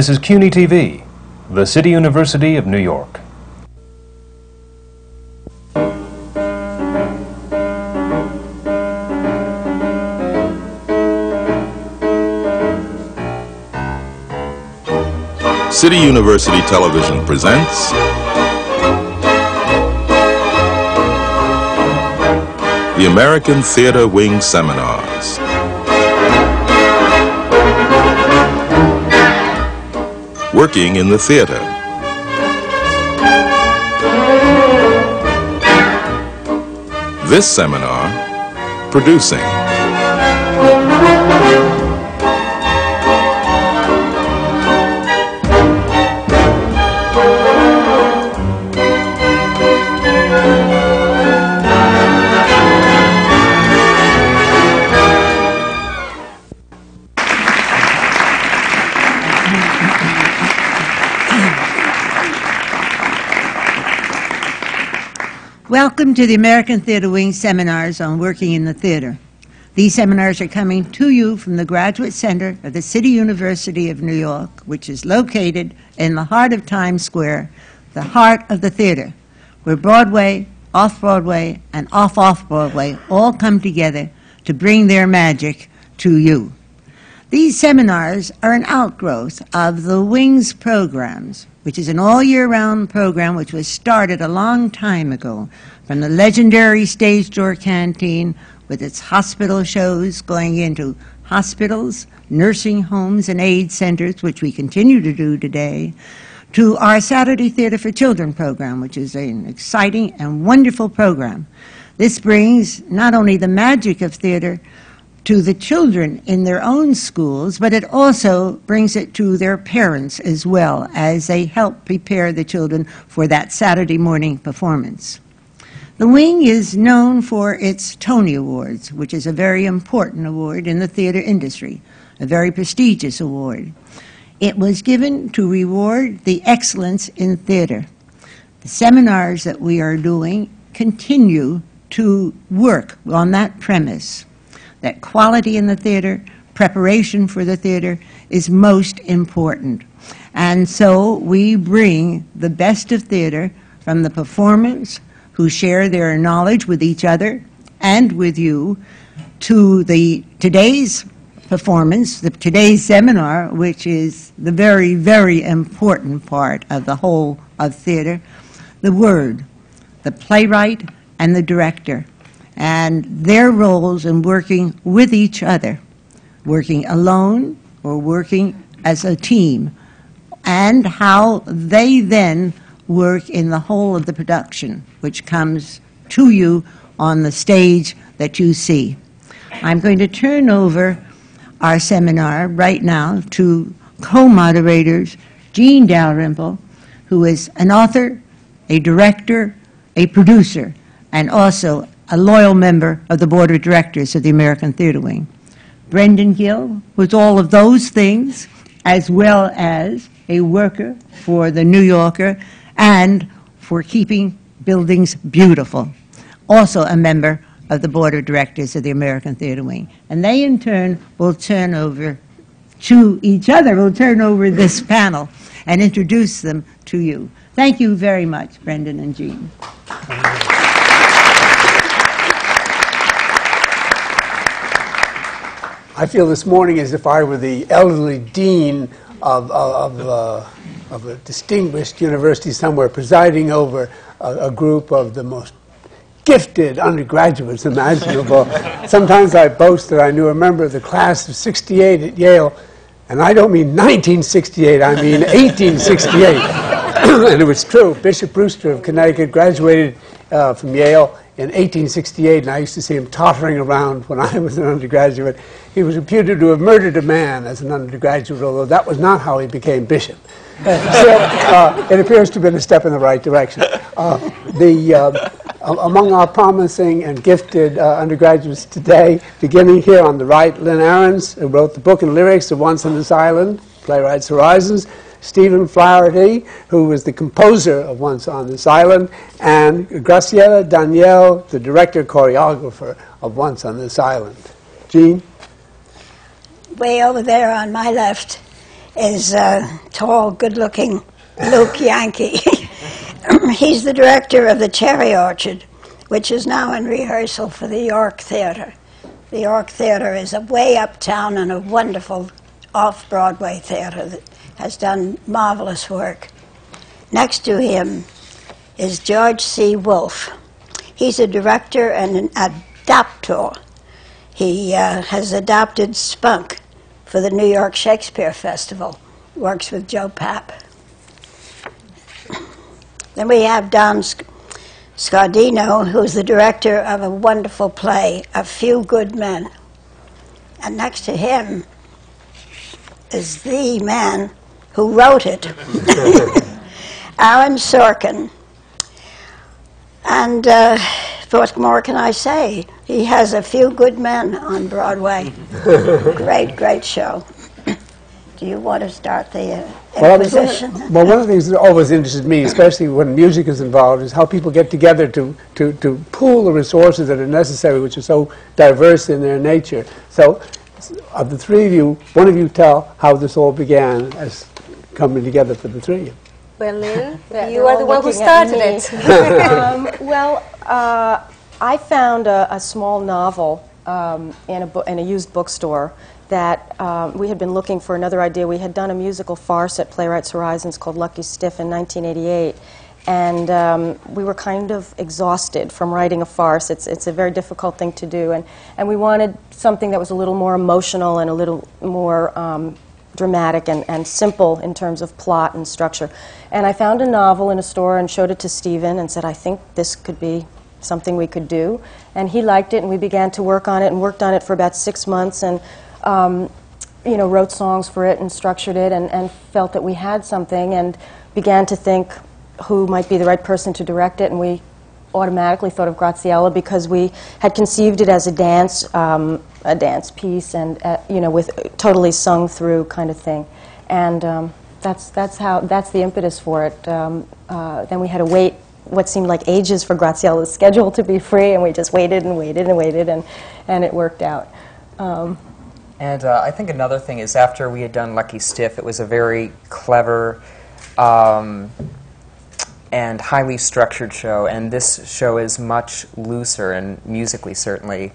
This is CUNY TV, the City University of New York. City University Television presents the American Theater Wing Seminars. Working in the theater. This seminar, producing. Welcome to the American Theatre Wing seminars on working in the theater. These seminars are coming to you from the Graduate Center of the City University of New York, which is located in the heart of Times Square, the heart of the theater, where Broadway, off Broadway, and off off Broadway all come together to bring their magic to you. These seminars are an outgrowth of the Wings programs, which is an all year round program which was started a long time ago from the legendary Stage Door Canteen with its hospital shows going into hospitals, nursing homes, and aid centers, which we continue to do today, to our Saturday Theater for Children program, which is an exciting and wonderful program. This brings not only the magic of theater, to the children in their own schools, but it also brings it to their parents as well as they help prepare the children for that Saturday morning performance. The Wing is known for its Tony Awards, which is a very important award in the theater industry, a very prestigious award. It was given to reward the excellence in theater. The seminars that we are doing continue to work on that premise that quality in the theater, preparation for the theater is most important. And so we bring the best of theater from the performers who share their knowledge with each other and with you to the today's performance, the today's seminar, which is the very, very important part of the whole of theater, the word, the playwright and the director. And their roles in working with each other, working alone or working as a team, and how they then work in the whole of the production, which comes to you on the stage that you see. I'm going to turn over our seminar right now to co-moderators Jean Dalrymple, who is an author, a director, a producer, and also a loyal member of the board of directors of the American Theatre Wing. Brendan Gill was all of those things, as well as a worker for the New Yorker and for keeping buildings beautiful. Also a member of the board of directors of the American Theatre Wing. And they, in turn, will turn over to each other, will turn over this panel and introduce them to you. Thank you very much, Brendan and Jean. I feel this morning as if I were the elderly dean of, of, uh, of a distinguished university somewhere, presiding over a, a group of the most gifted undergraduates imaginable. Sometimes I boast that I knew a member of the class of 68 at Yale, and I don't mean 1968, I mean 1868. and it was true. Bishop Brewster of Connecticut graduated uh, from Yale in 1868, and I used to see him tottering around when I was an undergraduate. He was reputed to have murdered a man as an undergraduate, although that was not how he became bishop. so uh, it appears to have been a step in the right direction. Uh, the, uh, among our promising and gifted uh, undergraduates today, beginning here on the right, Lynn Ahrens, who wrote the book and lyrics of Once on This Island, Playwrights Horizons, Stephen Flaherty, who was the composer of Once on This Island, and Graciela Daniel, the director choreographer of Once on This Island. Jean? Way over there on my left is uh, tall, good-looking Luke Yankee. He's the director of the Cherry Orchard, which is now in rehearsal for the York Theatre. The York Theatre is a way uptown and a wonderful off-Broadway theatre that has done marvelous work. Next to him is George C. Wolfe. He's a director and an adaptor. He uh, has adapted Spunk for the New York Shakespeare Festival. Works with Joe Papp. Then we have Don Sc- Scardino, who's the director of a wonderful play, A Few Good Men. And next to him is the man who wrote it, Aaron Sorkin. And uh, what more can I say? He has a few good men on Broadway. great, great show. Do you want to start the uh, Well, I was gonna- exposition? well, one of the things that always interested me, especially when music is involved, is how people get together to, to, to pool the resources that are necessary, which are so diverse in their nature. So, of the three of you, one of you tell how this all began as coming together for the three of you. Well, Lynn, you are the one who started it. um, well, uh, I found a, a small novel um, in, a bo- in a used bookstore that um, we had been looking for another idea. We had done a musical farce at Playwrights Horizons called Lucky Stiff in 1988. And um, we were kind of exhausted from writing a farce. It's, it's a very difficult thing to do. And, and we wanted something that was a little more emotional and a little more um, dramatic and, and simple in terms of plot and structure. And I found a novel in a store and showed it to Stephen and said, I think this could be something we could do. And he liked it, and we began to work on it and worked on it for about six months and, um, you know, wrote songs for it and structured it and, and felt that we had something and began to think who might be the right person to direct it. And we automatically thought of Graciela because we had conceived it as a dance, um, a dance piece, and uh, you know, with totally sung through kind of thing. And um, that's that's how that's the impetus for it. Um, uh, then we had to wait what seemed like ages for Graciela's schedule to be free, and we just waited and waited and waited, and and it worked out. Um, And uh, I think another thing is after we had done Lucky Stiff, it was a very clever um, and highly structured show. And this show is much looser and musically certainly,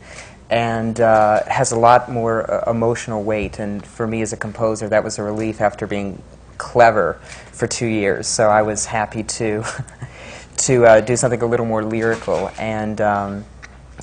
and uh, has a lot more uh, emotional weight. And for me as a composer, that was a relief after being clever for two years. So I was happy to to uh, do something a little more lyrical and. Um,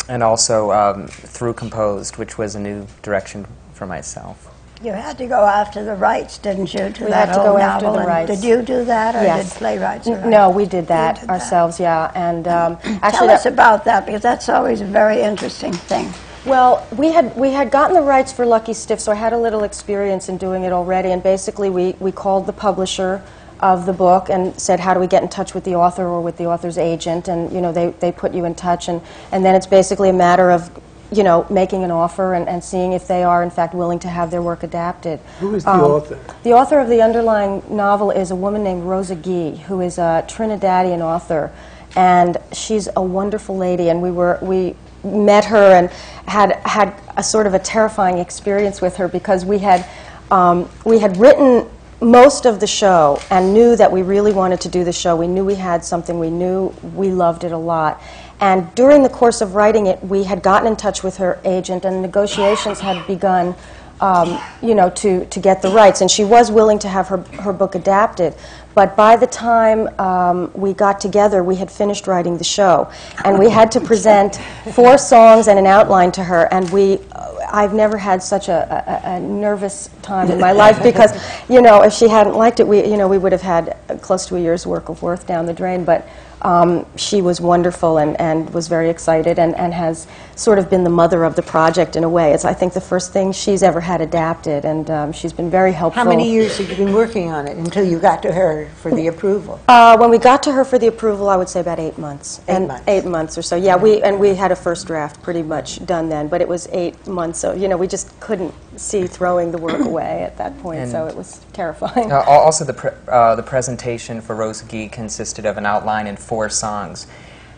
and also um, through composed, which was a new direction for myself. You had to go after the rights, didn't you, to We that had to go after the rights. Did you do that, or Yes. did Playwrights? write no, we did that did that. ourselves, yeah. And um, actually, Tell us about that, because that's always a very interesting thing. Well, we had we had gotten the rights for Lucky Stiff, so I had a little experience in doing it already. And basically, we, we called the publisher of the book and said, "How do we get in touch with the author or with the author's agent?" And you know, they, they put you in touch, and, and then it's basically a matter of you know making an offer and, and seeing if they are in fact willing to have their work adapted. Who is the Um, author? The author of the underlying novel is a woman named Rosa Guy, who is a Trinidadian author, and she's a wonderful lady. And we were we met her and had had a sort of a terrifying experience with her because we had um, we had written most of the show and knew that we really wanted to do the show. We knew we had something. We knew we loved it a lot. And during the course of writing it, we had gotten in touch with her agent, and negotiations had begun um, you know, to, to get the rights. And she was willing to have her, her book adapted. But by the time um, we got together, we had finished writing the show. And we had to present four songs and an outline to her. And we, uh, I've never had such a, a, a nervous time in my life because, you know, if she hadn't liked it, we, you know, we would have had close to a year's work of worth down the drain. But um, she was wonderful and, and was very excited and, and has sort of been the mother of the project in a way. It's, I think, the first thing she's ever had adapted, and um, she's been very helpful. How many years have you been working on it until you got to her for the approval? Uh, when we got to her for the approval, I would say about eight months. Eight and months. Eight months or so. Yeah, we and we had a first draft pretty much done then, but it was eight months. So you know, we just couldn't see throwing the work away at that point. so it was terrifying. Uh, also, the, pre- uh, the presentation for Rose Guy consisted of an outline and four songs.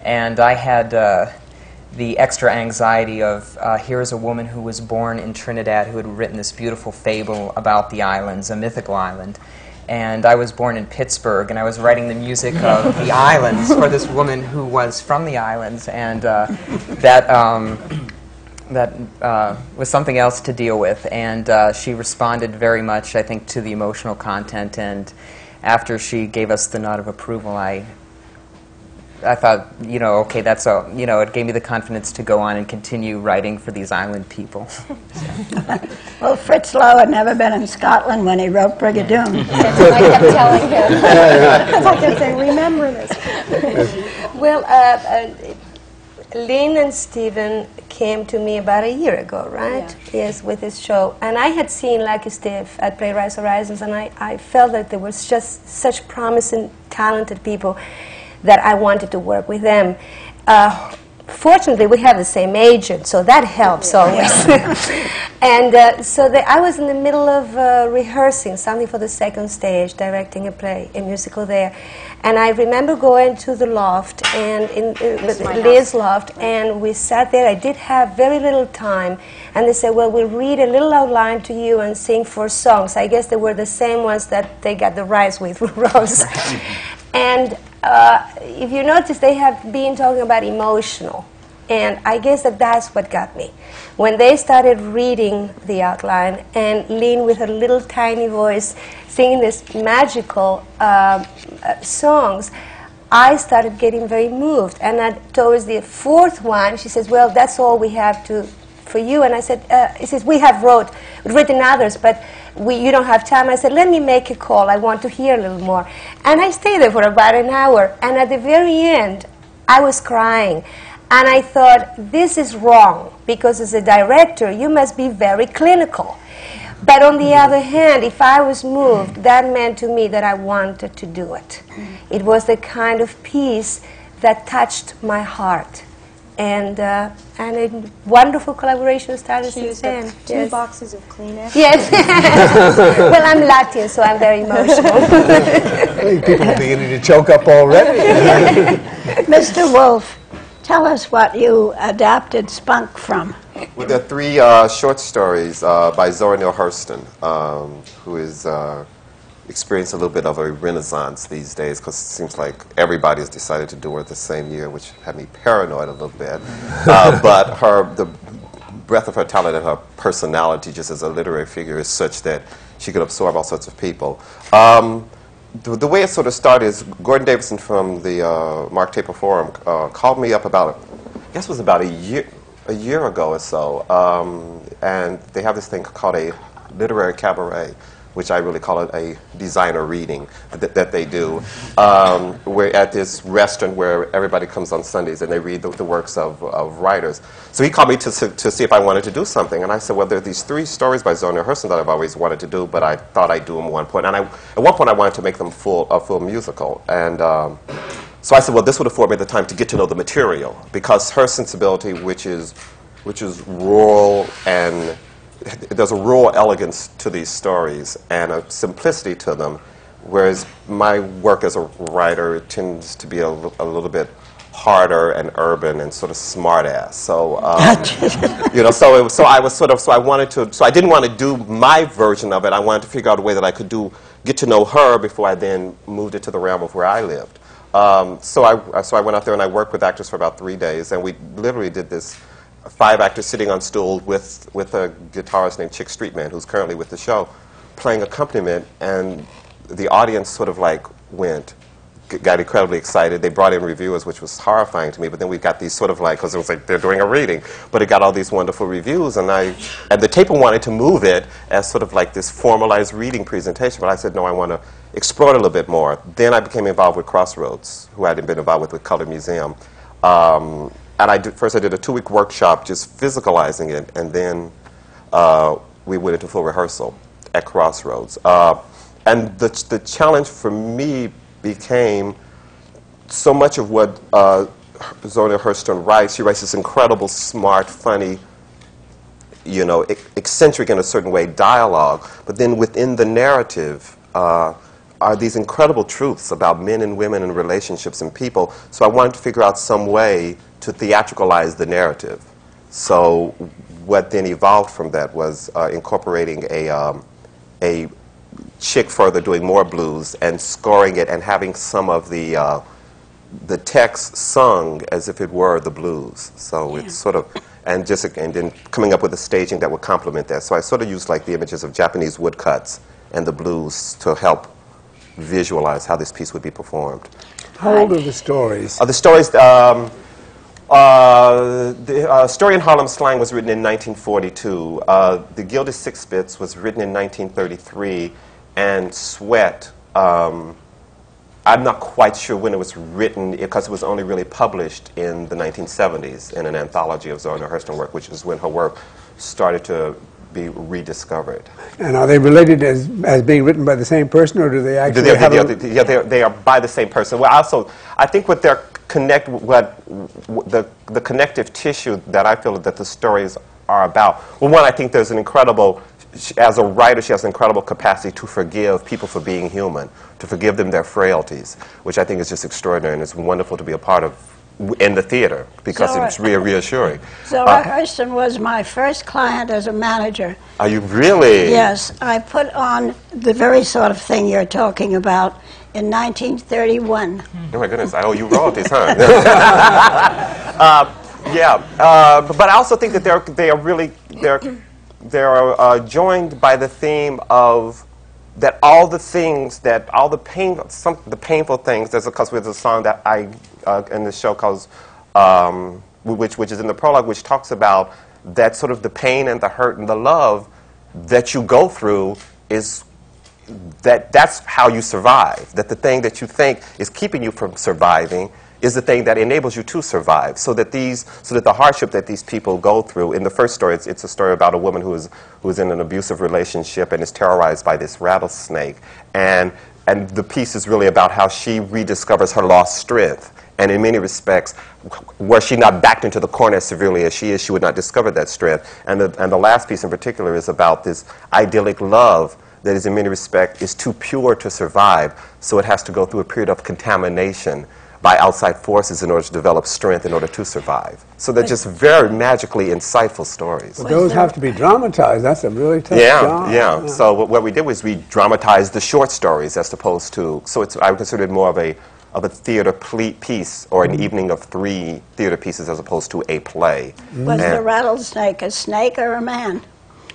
And I had uh, the extra anxiety of uh, here's a woman who was born in Trinidad who had written this beautiful fable about the islands, a mythical island. And I was born in Pittsburgh, and I was writing the music of the islands for this woman who was from the islands, and uh, that um, that uh, was something else to deal with. And uh, she responded very much, I think, to the emotional content. And after she gave us the nod of approval, I I thought, you know, okay, that's a, you know, it gave me the confidence to go on and continue writing for these island people. Well, Fritz Loewe had never been in Scotland when he wrote Brigadoon. That's what I kept telling him. I kept saying, remember this. Well, uh, uh, Lynn and Stephen came to me about a year ago, right? Yes, with this show. And I had seen Lucky Stiff at Playwrights Horizons, and I, I felt that there was just such promising, talented people that I wanted to work with them. Uh, fortunately, we have the same agent, so that helps always. and uh, so the, I was in the middle of uh, rehearsing something for the second stage, directing a play, a musical there. And I remember going to the loft and in uh, Liz Meyerhouse. Liz loft, and we sat there. I did have very little time, and they said, "Well, we'll read a little outline to you and sing four songs." I guess they were the same ones that they got the rights with Rose. and uh, if you notice, they have been talking about emotional. And I guess that that's what got me. When they started reading the outline and Lynn with her little tiny voice singing this magical uh, uh, songs, I started getting very moved. And towards the fourth one, she says, "Well, that's all we have to for you." And I said, uh, "He says we have wrote written others, but we, you don't have time." I said, "Let me make a call. I want to hear a little more." And I stayed there for about an hour. And at the very end, I was crying. And I thought, this is wrong, because as a director, you must be very clinical. But on the other hand, if I was moved, that meant to me that I wanted to do it. It was the kind of piece that touched my heart. And, uh, and a wonderful collaboration started She since then. two Yes. boxes of Kleenex. Yes. well, I'm Latin, so I'm very emotional. Hey, People are beginning to choke up already. Mr. Wolfe, tell us what you adapted Spunk from. Well, there are three uh, short stories uh, by Zora Neale Hurston, um, who is uh, experiencing a little bit of a renaissance these days because it seems like everybody has decided to do her the same year, which had me paranoid a little bit. Uh, but her, the breadth of her talent and her personality, just as a literary figure, is such that she could absorb all sorts of people. Um, the, the way it sort of started is Gordon Davidson from the uh, Mark Taper Forum uh, called me up about, I guess it was about a year, a year ago or so, um, and they have this thing called a literary cabaret, which I really call it a designer reading that, that they do. Um, we're at this restaurant where everybody comes on Sundays and they read the, the works of, of writers. So he called me to, to, see if I wanted to do something, and I said, well, there are these three stories by Neale Hurston that I've always wanted to do, but I thought I'd do them at one point. And I, at one point, I wanted to make them full, a full musical, and um, so I said, well, this would afford me the time to get to know the material because her sensibility, which is, which is rural and there's a raw elegance to these stories and a simplicity to them, whereas my work as a writer tends to be a, little bit harder and urban and sort of smart ass. So, um, you know, so, was, so I was sort of, so I wanted to, so I didn't want to do my version of it. I wanted to figure out a way that I could do, get to know her before I then moved it to the realm of where I lived. Um, so, I, so I went out there and I worked with actors for about three days, and we literally did this five actors sitting on stools with, with a guitarist named Chick Streetman, who's currently with the show, playing accompaniment, and the audience sort of like went, got incredibly excited. They brought in reviewers, which was horrifying to me, but then we got these sort of like, because it was like they're doing a reading, but it got all these wonderful reviews, and I, and the taper wanted to move it as sort of like this formalized reading presentation, but I said, no, I want to explore it a little bit more. Then I became involved with Crossroads, who I hadn't been involved with with Color Museum. Um, and I did, first I did a two-week workshop just physicalizing it, and then uh, we went into full rehearsal at Crossroads. Uh, and the, the challenge for me became so much of what uh, Zora Hurston writes. She writes this incredible, smart, funny, you know, ec- eccentric in a certain way dialogue, but then within the narrative uh, are these incredible truths about men and women and relationships and people. So I wanted to figure out some way to theatricalize the narrative. So what then evolved from that was uh, incorporating a, um, a chick further doing more blues and scoring it and having some of the, uh, the text sung as if it were the blues. So it's sort of, and just, and then coming up with a staging that would complement that. So I sort of used like the images of Japanese woodcuts and the blues to help visualize how this piece would be performed. How old are the stories? Uh, the stories, um, uh, the uh, story in Harlem slang was written in 1942. Uh, the Gilded Six Bits was written in 1933, and Sweat. Um, I'm not quite sure when it was written because it was only really published in the 1970s in an anthology of Zora Neale Hurston work, which is when her work started to be rediscovered. And are they related as, as being written by the same person, or do they actually They're- have they're- a, they're- yeah, they're- by the same person. Well, also, I think what their connect, what w- the the connective tissue that I feel that the stories are about. Well, one, I think there's an incredible. As a writer, she has an incredible capacity to forgive people for being human, to forgive them their frailties, which I think is just extraordinary, and it's wonderful to be a part of in the theater because it's re- reassuring. Zora Uh, Hurston was my first client as a manager. are you really? Yes, I put on the very sort of thing you're talking about in 1931. Oh my goodness, I owe you royalties, huh? uh, yeah, uh, but I also think that they're they are really they're they're uh, joined by the theme of that all the things that all the pain some the painful things. There's because there's a song that I uh, in the show calls um, which which is in the prologue, which talks about that sort of the pain and the hurt and the love that you go through is that that's how you survive. That the thing that you think is keeping you from surviving is the thing that enables you to survive. So that these, so that the hardship that these people go through. In the first story, it's, it's a story about a woman who is who is in an abusive relationship and is terrorized by this rattlesnake, and and the piece is really about how she rediscovers her lost strength. And in many respects, were she not backed into the corner as severely as she is, she would not discover that strength. And the, and the last piece in particular is about this idyllic love that is in many respects is too pure to survive, so it has to go through a period of contamination by outside forces in order to develop strength in order to survive. So they're just very magically insightful stories. But those have to be dramatized. That's a really tough Yeah, job. yeah. yeah. So what, what we did was we dramatized the short stories as opposed to, so it's, I would consider it more of a, of a theater ple- piece or an mm-hmm. evening of three theater pieces as opposed to a play. Was And- the rattlesnake a snake or a man?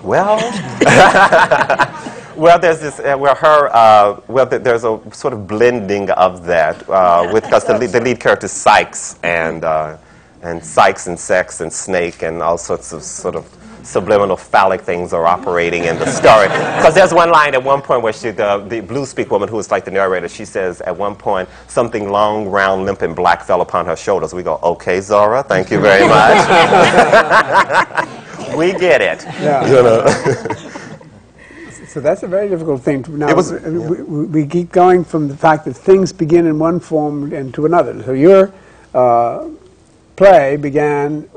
Well, well, there's this. Uh, well, her. Uh, well, th- there's a sort of blending of that uh, with because the, lead- the lead character Sykes and uh, and Sykes and sex and snake and all sorts of sort of subliminal phallic things are operating in the story. Because there's one line at one point where she, the, the blue speak woman who is like the narrator, she says at one point something long, round, limp, and black fell upon her shoulders. We go, okay, Zora, thank you very much. we get it. Yeah. You know. So that's a very difficult thing. To, now, was- we, we, we keep going from the fact that things begin in one form and to another. So your uh, play began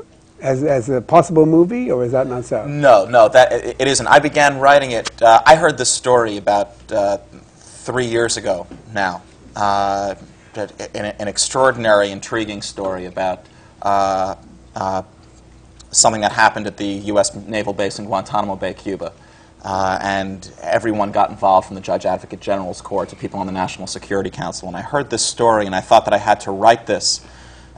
as, as a possible movie, or is that not so? No, no, that it it isn't. I began writing it. Uh, I heard this story about uh, three years ago now. Uh, an, an extraordinary, intriguing story about uh, uh, something that happened at the U.S. naval base in Guantanamo Bay, Cuba. Uh, and everyone got involved from the Judge Advocate General's Court to people on the National Security Council. And I heard this story, and I thought that I had to write this.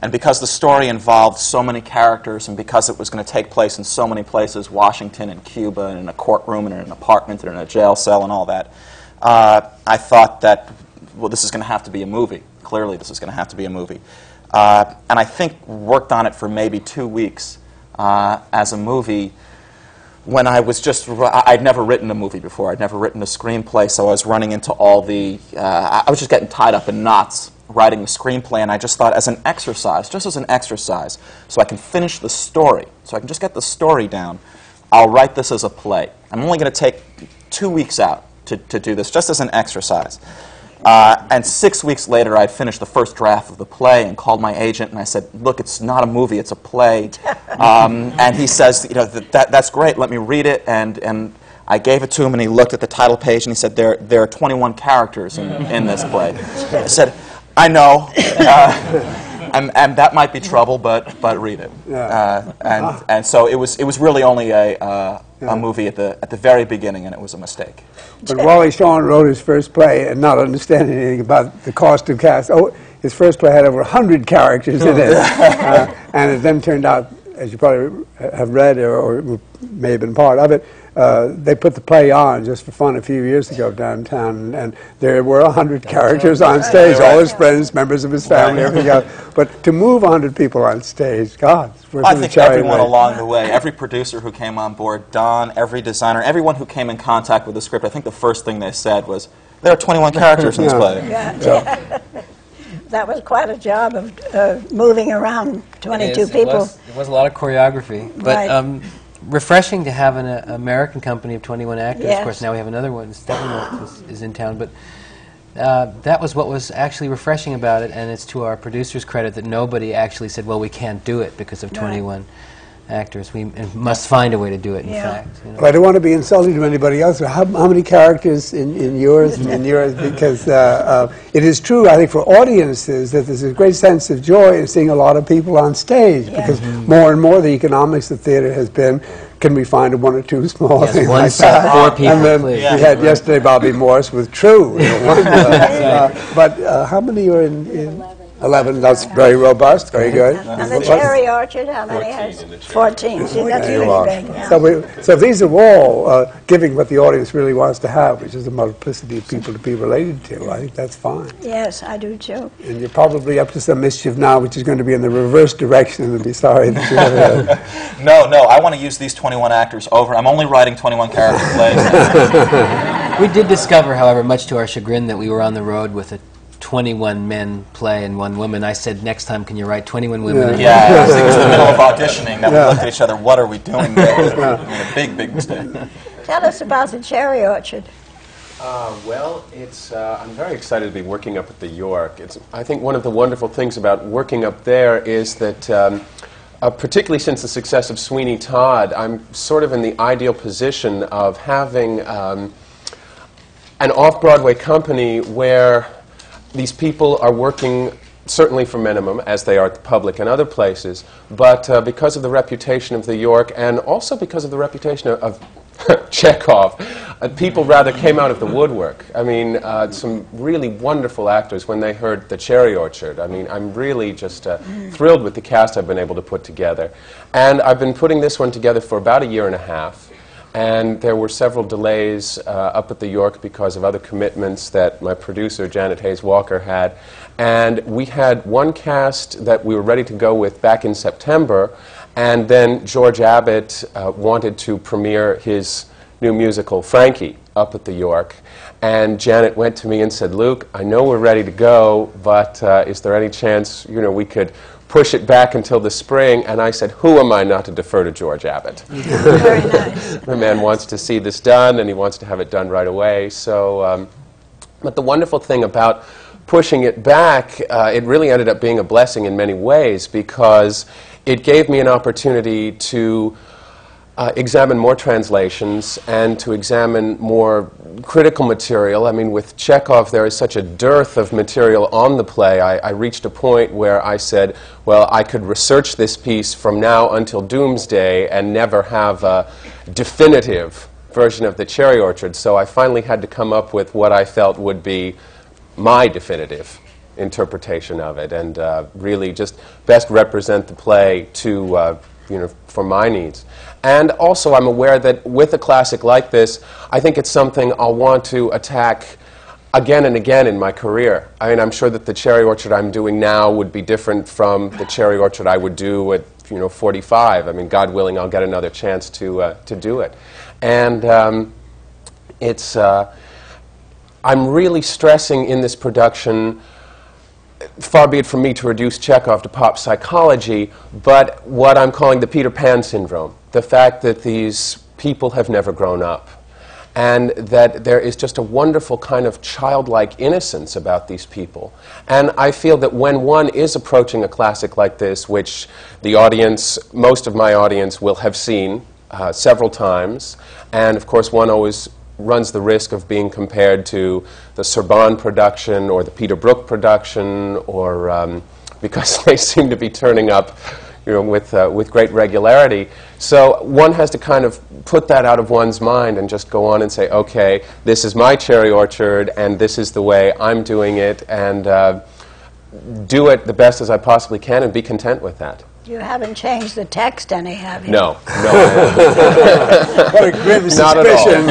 And because the story involved so many characters, and because it was going to take place in so many places Washington and Cuba, and in a courtroom, and in an apartment, and in a jail cell, and all that uh, I thought that, well, this is going to have to be a movie. Clearly, this is going to have to be a movie. Uh, and I think worked on it for maybe two weeks uh, as a movie when I was just, I'd never written a movie before. I'd never written a screenplay, so I was running into all the, uh, I I was just getting tied up in knots writing the screenplay, and I just thought, as an exercise, just as an exercise, so I can finish the story, so I can just get the story down, I'll write this as a play. I'm only going to take two weeks out to, to do this, just as an exercise. Uh, and six weeks later, I finished the first draft of the play and called my agent and I said, "Look, it's not a movie; it's a play." Um, and he says, "You know, that, that, that's great. Let me read it." And and I gave it to him, and he looked at the title page and he said, "There there are 21 characters in, in this play." I said, "I know." Uh, and, and that might be trouble, but, but read it. Uh, and, and so it was, it was really only a, uh, a movie at the, at the very beginning, and it was a mistake. But Wally Shawn wrote his first play and not understanding anything about the costume cast, oh, his first play had over 100 characters in it. uh, and it then turned out, as you probably have read or, or may have been part of it, uh, they put the play on just for fun a few years ago downtown, and there were 100 characters on stage, all his friends, members of his family, everything else. But to move 100 people on stage, God, it's worth I think cherry everyone rate. along the way, every producer who came on board, Don, every designer, everyone who came in contact with the script, I think the first thing they said was, there are 21 characters in this Yeah. play. Yeah. that was quite a job of uh, moving around 22 It is. people. It was, it was a lot of choreography, but Right. um, refreshing to have an uh, American company of 21 actors. Of course, now we have another one. Steppenwolf is, is in town, but uh, that was what was actually refreshing about it, and it's to our producer's credit that nobody actually said, "Well, we can't do it because of Right. 21 actors. We must find a way to do it." In Yeah. fact, you know. Well, I don't want to be insulting to anybody else. but How, how many characters in, in yours in yours? Because uh, uh, it is true, I think, for audiences that there's a great sense of joy in seeing a lot of people on stage. Yeah. Because more and more the economics of theater has been, can we find one or two small Yes, things one like set, that? four people, And then please. we had yesterday Bobby Morris with True. You know, wonderful. uh, but uh, how many are in? in 11. That's very robust. Very good. And the Cherry Orchard, how many has? 14. See, that's There you really big. yeah. So, we, so these are all uh, giving what the audience really wants to have, which is a multiplicity of people to be related to. I think that's fine. Yes, I do too. And you're probably up to some mischief now, which is going to be in the reverse direction, and be sorry that you have uh, No, no, I want to use these 21 actors over. I'm only writing 21 character plays. We did discover, however, much to our chagrin, that we were on the road with a 21 men play and one woman. I said, next time, can you write 21 women? yeah, it was, it was in the middle of auditioning that we looked at each other, what are we doing there? We made a big, big mistake. Tell us about the Cherry Orchard. Uh, well, it's, uh, I'm very excited to be working up at the York. It's, I think one of the wonderful things about working up there is that, um, uh, particularly since the success of Sweeney Todd, I'm sort of in the ideal position of having um, an off Broadway company where these people are working certainly for minimum, as they are at the public and other places, but uh, because of the reputation of the York and also because of the reputation of, of Chekhov, uh, people rather came out of the woodwork. I mean, uh, some really wonderful actors when they heard The Cherry Orchard. I mean, I'm really just uh, thrilled with the cast I've been able to put together. And I've been putting this one together for about a year and a half. And there were several delays uh, up at the York because of other commitments that my producer, Janet Hayes Walker, had. And we had one cast that we were ready to go with back in September. And then George Abbott uh, wanted to premiere his new musical, Frankie, up at the York. And Janet went to me and said, Luke, I know we're ready to go, but uh, is there any chance, you know, we could push it back until the spring? And I said, who am I not to defer to George Abbott? Very nice. the man wants to see this done, and he wants to have it done right away. So, um, but the wonderful thing about pushing it back, uh, it really ended up being a blessing in many ways because it gave me an opportunity to uh, examine more translations and to examine more critical material. I mean, with Chekhov, there is such a dearth of material on the play. I, I reached a point where I said, well, I could research this piece from now until doomsday and never have a definitive version of the Cherry Orchard. So I finally had to come up with what I felt would be my definitive interpretation of it and uh, really just best represent the play to, uh, you know, for my needs. And also, I'm aware that with a classic like this, I think it's something I'll want to attack again and again in my career. I mean, I'm sure that the Cherry Orchard I'm doing now would be different from the Cherry Orchard I would do at, you know, 45. I mean, God willing, I'll get another chance to, uh, to do it. And um, it's, uh, I'm really stressing in this production far be it from me to reduce Chekhov to pop psychology, but what I'm calling the Peter Pan syndrome the fact that these people have never grown up. And that there is just a wonderful kind of childlike innocence about these people. And I feel that when one is approaching a classic like this, which the audience, most of my audience, will have seen uh, several times, and of course, one always runs the risk of being compared to the Serban production or the Peter Brook production or, um, because they seem to be turning up you know, with, uh, with great regularity. So one has to kind of put that out of one's mind and just go on and say, okay, this is my cherry orchard, and this is the way I'm doing it, and uh, do it the best as I possibly can and be content with that. You haven't changed the text any, have you? No, no. what a grim Not at all. suspicion.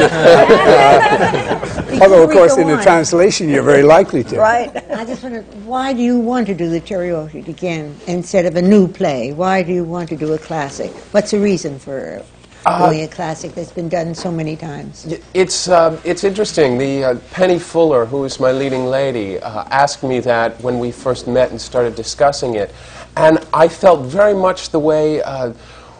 Although, of course, in the on. translation, you're very likely to. Right. I just wonder, why do you want to do the Cherry again instead of a new play? Why do you want to do a classic? What's the reason for Uh, doing a classic that's been done so many times? Y- It's, um, it's interesting. The uh, Penny Fuller, who is my leading lady, uh, asked me that when we first met and started discussing it. And I felt very much the way uh,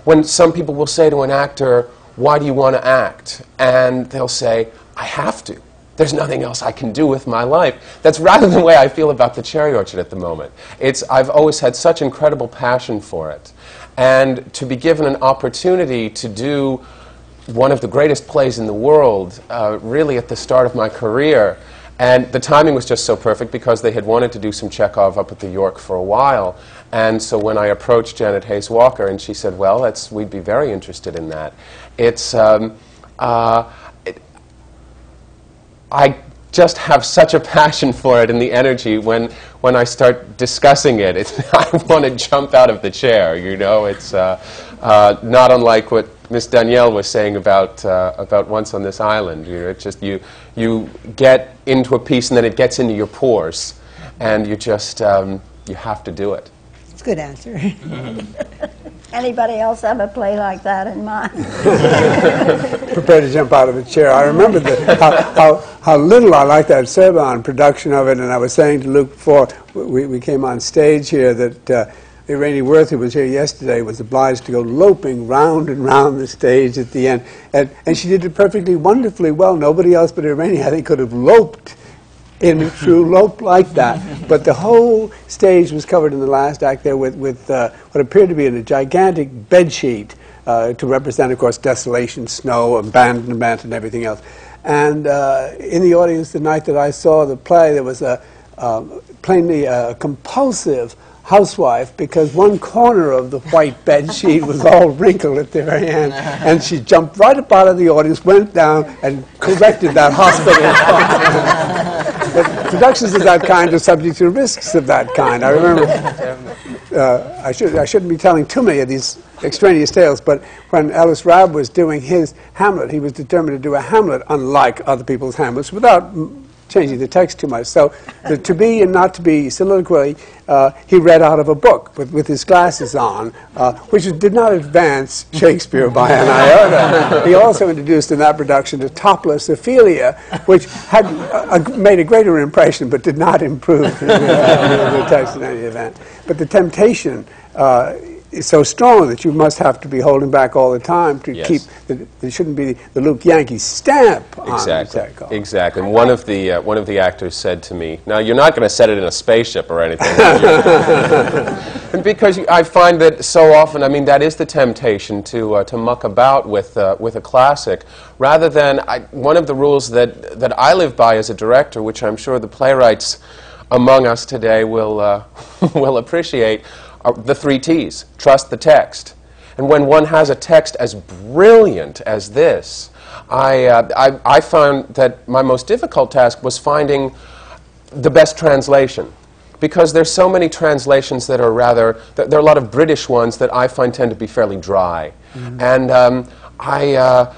when some people will say to an actor, Why do you want to act? And they'll say, I have to. There's nothing else I can do with my life. That's rather the way I feel about the Cherry Orchard at the moment. It's, I've always had such incredible passion for it. And to be given an opportunity to do one of the greatest plays in the world, uh, really at the start of my career. And the timing was just so perfect because they had wanted to do some Chekhov up at the York for a while. And so when I approached Janet Hayes Walker, and she said, "Well, that's, we'd be very interested in that." It's um, uh, it, I just have such a passion for it and the energy when, when I start discussing it. I want to jump out of the chair, you know. It's uh, uh, not unlike what Miss Danielle was saying about, uh, about Once on This Island. You know, it's just you, you get into a piece and then it gets into your pores and you just, um, you have to do it. It's a good answer. Anybody else have a play like that in mind? Prepare to jump out of a chair. I remember the, how, how, how little I liked that Serban production of it, and I was saying to Luke before we, we came on stage here that uh, Irene Worth, who was here yesterday, was obliged to go loping round and round the stage at the end, and, and she did it perfectly wonderfully well. Nobody else but Irene, I think, could have loped in true lope like that. But the whole stage was covered in the last act there with, with uh, what appeared to be a gigantic bed sheet uh, to represent, of course, desolation, snow, abandonment, and everything else. And uh, in the audience the night that I saw the play, there was a um, plainly a compulsive housewife because one corner of the white bed sheet was all wrinkled at the very end. And she jumped right up out of the audience, went down, and corrected that hospital. productions of that kind are subject to risks of that kind. I remember, uh, I, should, I shouldn't be telling too many of these extraneous tales, but when Ellis Rabb was doing his Hamlet, he was determined to do a Hamlet unlike other people's Hamlets without changing the text too much. So the to be and not to be soliloquy, uh, he read out of a book with, with his glasses on, uh, which did not advance Shakespeare by an iota. he also introduced in that production a topless Ophelia, which had uh, made a greater impression but did not improve the, the text in any event. But the temptation uh, is so strong that you must have to be holding back all the time to Yes. keep, the, there shouldn't be the Luke Yankee stamp on Exactly. Chekhov. Exactly. And one of the uh, one of the actors said to me, "Now you're not going to set it in a spaceship or anything." and because you, I find that so often, I mean, that is the temptation to uh, to muck about with uh, with a classic, rather than I, one of the rules that that I live by as a director, which I'm sure the playwrights among us today will uh, will appreciate, the three T's: trust the text. And when one has a text as brilliant as this, I, uh, I, I found that my most difficult task was finding the best translation. Because there's so many translations that are rather, th- there are a lot of British ones that I find tend to be fairly dry. And um, I, uh,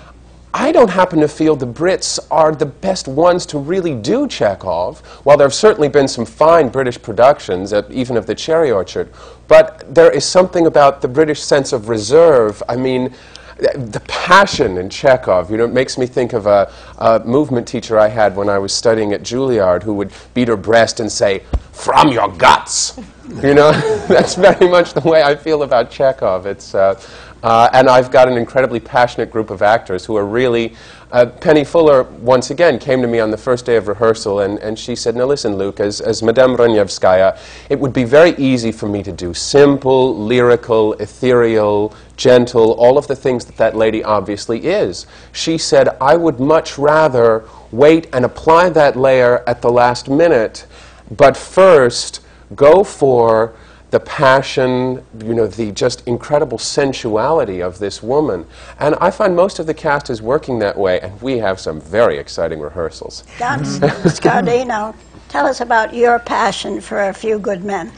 I don't happen to feel the Brits are the best ones to really do Chekhov. While there have certainly been some fine British productions, uh, even of The Cherry Orchard, but there is something about the British sense of reserve. I mean, th- the passion in Chekhov, you know, it makes me think of a, a movement teacher I had when I was studying at Juilliard who would beat her breast and say, from your guts. You know, that's very much the way I feel about Chekhov. It's, uh, uh, and I've got an incredibly passionate group of actors who are really. Uh, Penny Fuller, once again, came to me on the first day of rehearsal, and, and she said, Now listen, Luke, as, as Madame Ranevskaya, it would be very easy for me to do simple, lyrical, ethereal, gentle, all of the things that that lady obviously is. She said, I would much rather wait and apply that layer at the last minute, but first go for the passion, you know, the just incredible sensuality of this woman. And I find most of the cast is working that way, and we have some very exciting rehearsals. Don Scardino, tell us about your passion for A Few Good Men.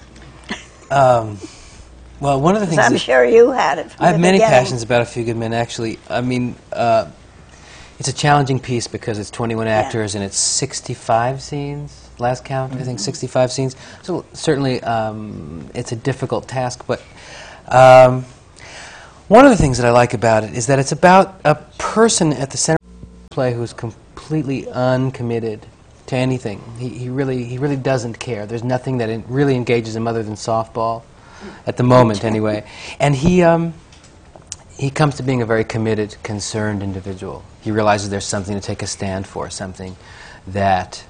Um, well, one of the things I'm that- sure you had it from I have the many beginning. passions about A Few Good Men, actually. I mean, uh, it's a challenging piece because it's 21 actors and it's 65 scenes, last count, I think 65 scenes. So certainly um, it's a difficult task, but um, one of the things that I like about it is that it's about a person at the center of the play who's completely uncommitted to anything. He, he, really, he really doesn't care. There's nothing that really engages him other than softball, at the moment anyway. And he, um, he comes to being a very committed, concerned individual. He realizes there's something to take a stand for, something that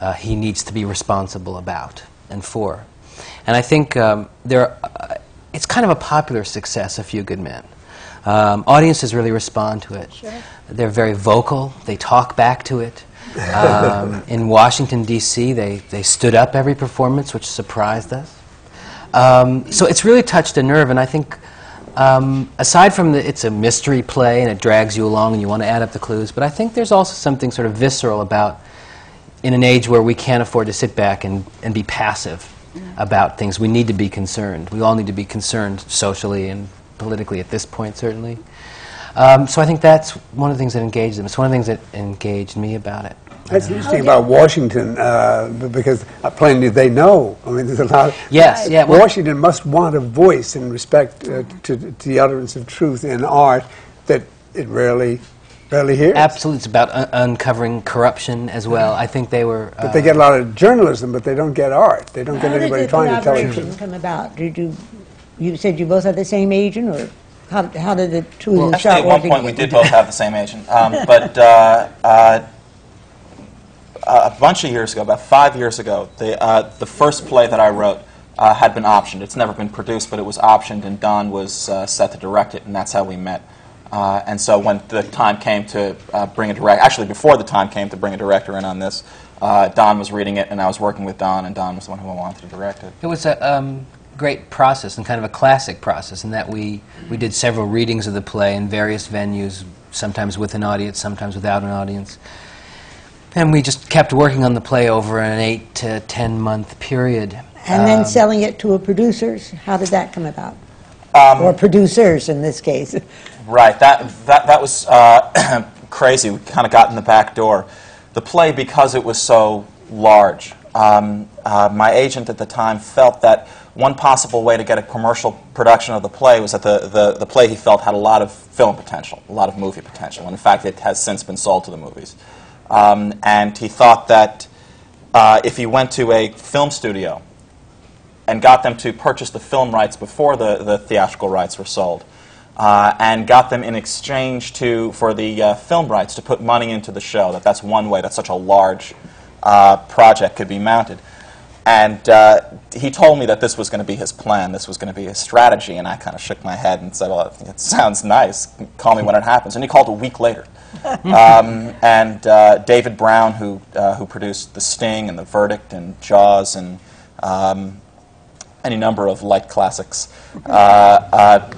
uh, he needs to be responsible about and for. And I think um, there, uh, it's kind of a popular success, A Few Good Men. Um, audiences really respond to it. Sure. They're very vocal. They talk back to it. Um, in Washington, D.C., they, they stood up every performance, which surprised us. Um, so it's really touched a nerve, and I think, um, aside from the, it's a mystery play and it drags you along and you want to add up the clues, but I think there's also something sort of visceral about, in an age where we can't afford to sit back and, and be passive about things, we need to be concerned. We all need to be concerned socially and politically at this point, certainly. Um, so I think that's one of the things that engaged them. It's one of the things that engaged me about it. That's interesting about Washington, uh, because uh, plainly they know. I mean, there's a lot. Yes, yeah, well- Washington must want a voice in respect uh, to, to the utterance of truth in art that it rarely, rarely hears. Absolutely, it's about un- uncovering corruption as well. I think they were. But they get a lot of journalism, but they don't get art. They don't get How did anybody the trying to tell the collaboration truth. come about? Did you, you said you both had the same agent, or how, how did the two of you Actually, start at one working? point, we did both have the same agent. Um, but uh, uh, a bunch of years ago, about five years ago, the, uh, the first play that I wrote uh, had been optioned. It's never been produced, but it was optioned, and Don was uh, set to direct it, and that's how we met. Uh, and so when the time came to uh, bring a director, actually before the time came to bring a director in on this, uh, Don was reading it, and I was working with Don, and Don was the one who wanted to direct it. It was a um, great process and kind of a classic process in that we, we did several readings of the play in various venues, sometimes with an audience, sometimes without an audience. And we just kept working on the play over an eight to ten month period. And then Um, selling it to a producers, how did that come about? Um, Or producers, in this case. Right. That that that was uh, crazy. We kind of got in the back door. The play, because it was so large, um, uh, my agent at the time felt that one possible way to get a commercial production of the play was that the, the, the play he felt had a lot of film potential, a lot of movie potential. And in fact, it has since been sold to the movies. Um, and he thought that uh, if he went to a film studio and got them to purchase the film rights before the, the theatrical rights were sold, uh, and got them in exchange to for the uh, film rights to put money into the show. That that's one way that such a large uh, project could be mounted. And uh, he told me that this was going to be his plan. This was going to be his strategy. And I kind of shook my head and said, "Well, it sounds nice. Call me when it happens." And he called a week later. um, and uh, David Brown, who uh, who produced The Sting and The Verdict and Jaws and um, any number of light classics. Uh, uh,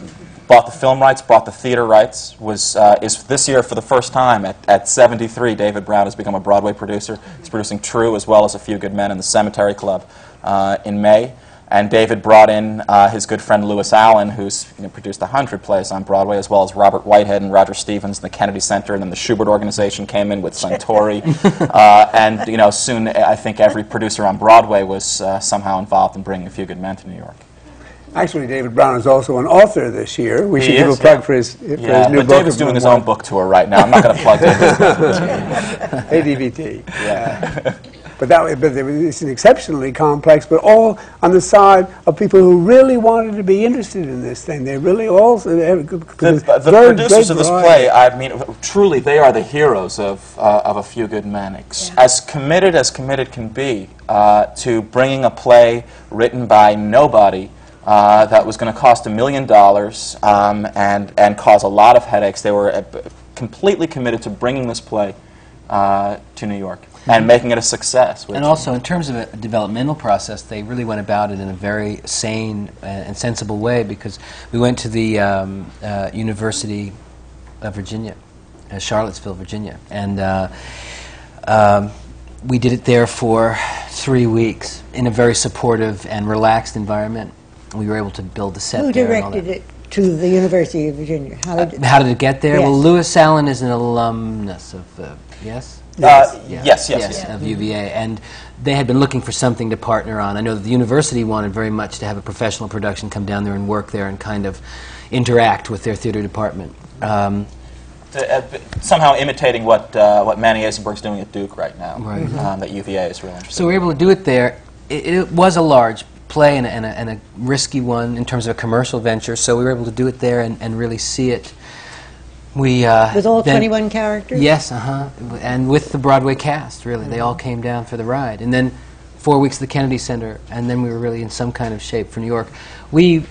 bought the film rights, bought the theater rights. Was uh, is this year for the first time at, at 73. David Brown has become a Broadway producer. He's producing True as well as A Few Good Men and The Cemetery Club uh, in May. And David brought in uh, his good friend Lewis Allen, who's you know, produced 100 plays on Broadway, as well as Robert Whitehead and Roger Stevens and the Kennedy Center, and then the Shubert Organization came in with Suntory. uh, and you know, soon I think every producer on Broadway was uh, somehow involved in bringing A Few Good Men to New York. Actually, David Brown is also an author this year. We He should give is, a plug yeah. for his, for Yeah, his new but book. David's doing his own book tour right now. I'm not going to plug David. ADVT. Yeah. But that, but it's an exceptionally complex, but all on the side of people who really wanted to be interested in this thing. They really also the, the producers of this play, I mean, truly, they are the heroes of, uh, of A Few Good Men. Ex- As committed as committed can be uh, to bringing a play written by nobody uh, that was going to cost a million dollars um, and, and cause a lot of headaches. They were uh, completely committed to bringing this play uh, to New York. and making it a success. And also, in terms of a developmental process, they really went about it in a very sane and sensible way because we went to the um, uh, University of Virginia, uh, Charlottesville, Virginia, and uh, um, we did it there for three weeks in a very supportive and relaxed environment. We were able to build the set Who there and all directed that. it to the University of Virginia? How did, How did it get there? Well, Yes. Lewis Allen is an alumnus of, uh, yes? Uh, yes, yes, yes. of UVA, and they had been looking for something to partner on. I know that the university wanted very much to have a professional production come down there and work there and kind of interact with their theater department. Um, to, uh, somehow imitating what uh, what Manny Azenberg's doing at Duke right now. Right. Um, that UVA is really interested. so we were able to do it there. It, it was a large play and a, and, a, and a risky one in terms of a commercial venture, so we were able to do it there and, and really see it. We uh, with all then- 21 characters? Yes, uh huh. And with the Broadway cast, really. They all came down for the ride. And then four weeks at the Kennedy Center, and then we were really in some kind of shape for New York. We,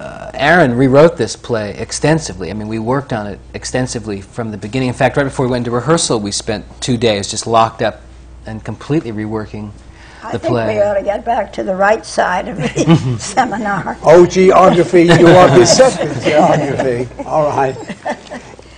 uh, Aaron rewrote this play extensively. I mean, we worked on it extensively from the beginning. In fact, right before we went into rehearsal, we spent two days just locked up and completely reworking I the think play. we ought to get back to the right side of the seminar. Oh, geography, you want the second geography. All right.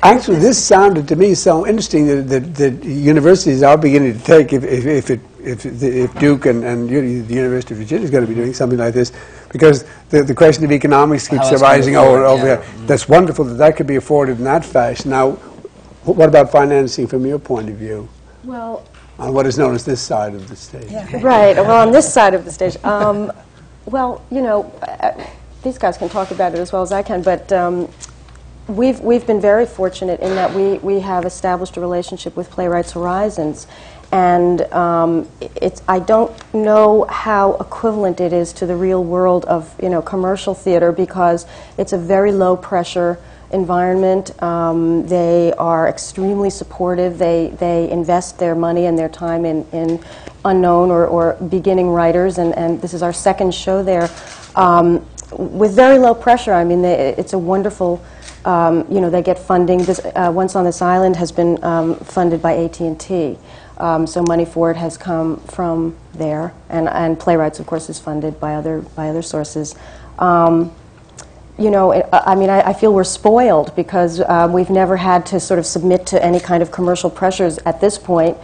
Actually, this sounded to me so interesting that, that, that universities are beginning to take, if, if, if, it, if, if Duke and, and uni- the University of Virginia is going to be doing something like this, because the, the question of economics keeps How it's gonna arising over and over yeah. here. That's wonderful that that could be afforded in that fashion. Now, wh- what about financing from your point of view Well, on what is known as this side of the stage? Right, well, on this side of the stage. Um, well, you know, uh, these guys can talk about it as well as I can, but um, we've, we've been very fortunate in that we, we have established a relationship with Playwrights Horizons. And um, it's, I don't know how equivalent it is to the real world of you know, commercial theater because it's a very low pressure environment. Um, they are extremely supportive. They, they invest their money and their time in, in unknown or, or beginning writers, and, and this is our second show there. Um, with very low pressure, I mean, they, it's a wonderful, um, you know, they get funding. This, uh, Once on This Island has been um, funded by AT&T. Um, so money for it has come from there, and, and Playwrights, of course, is funded by other, by other sources. Um, you know, it, I mean, I, I feel we're spoiled because uh, we've never had to sort of submit to any kind of commercial pressures at this point.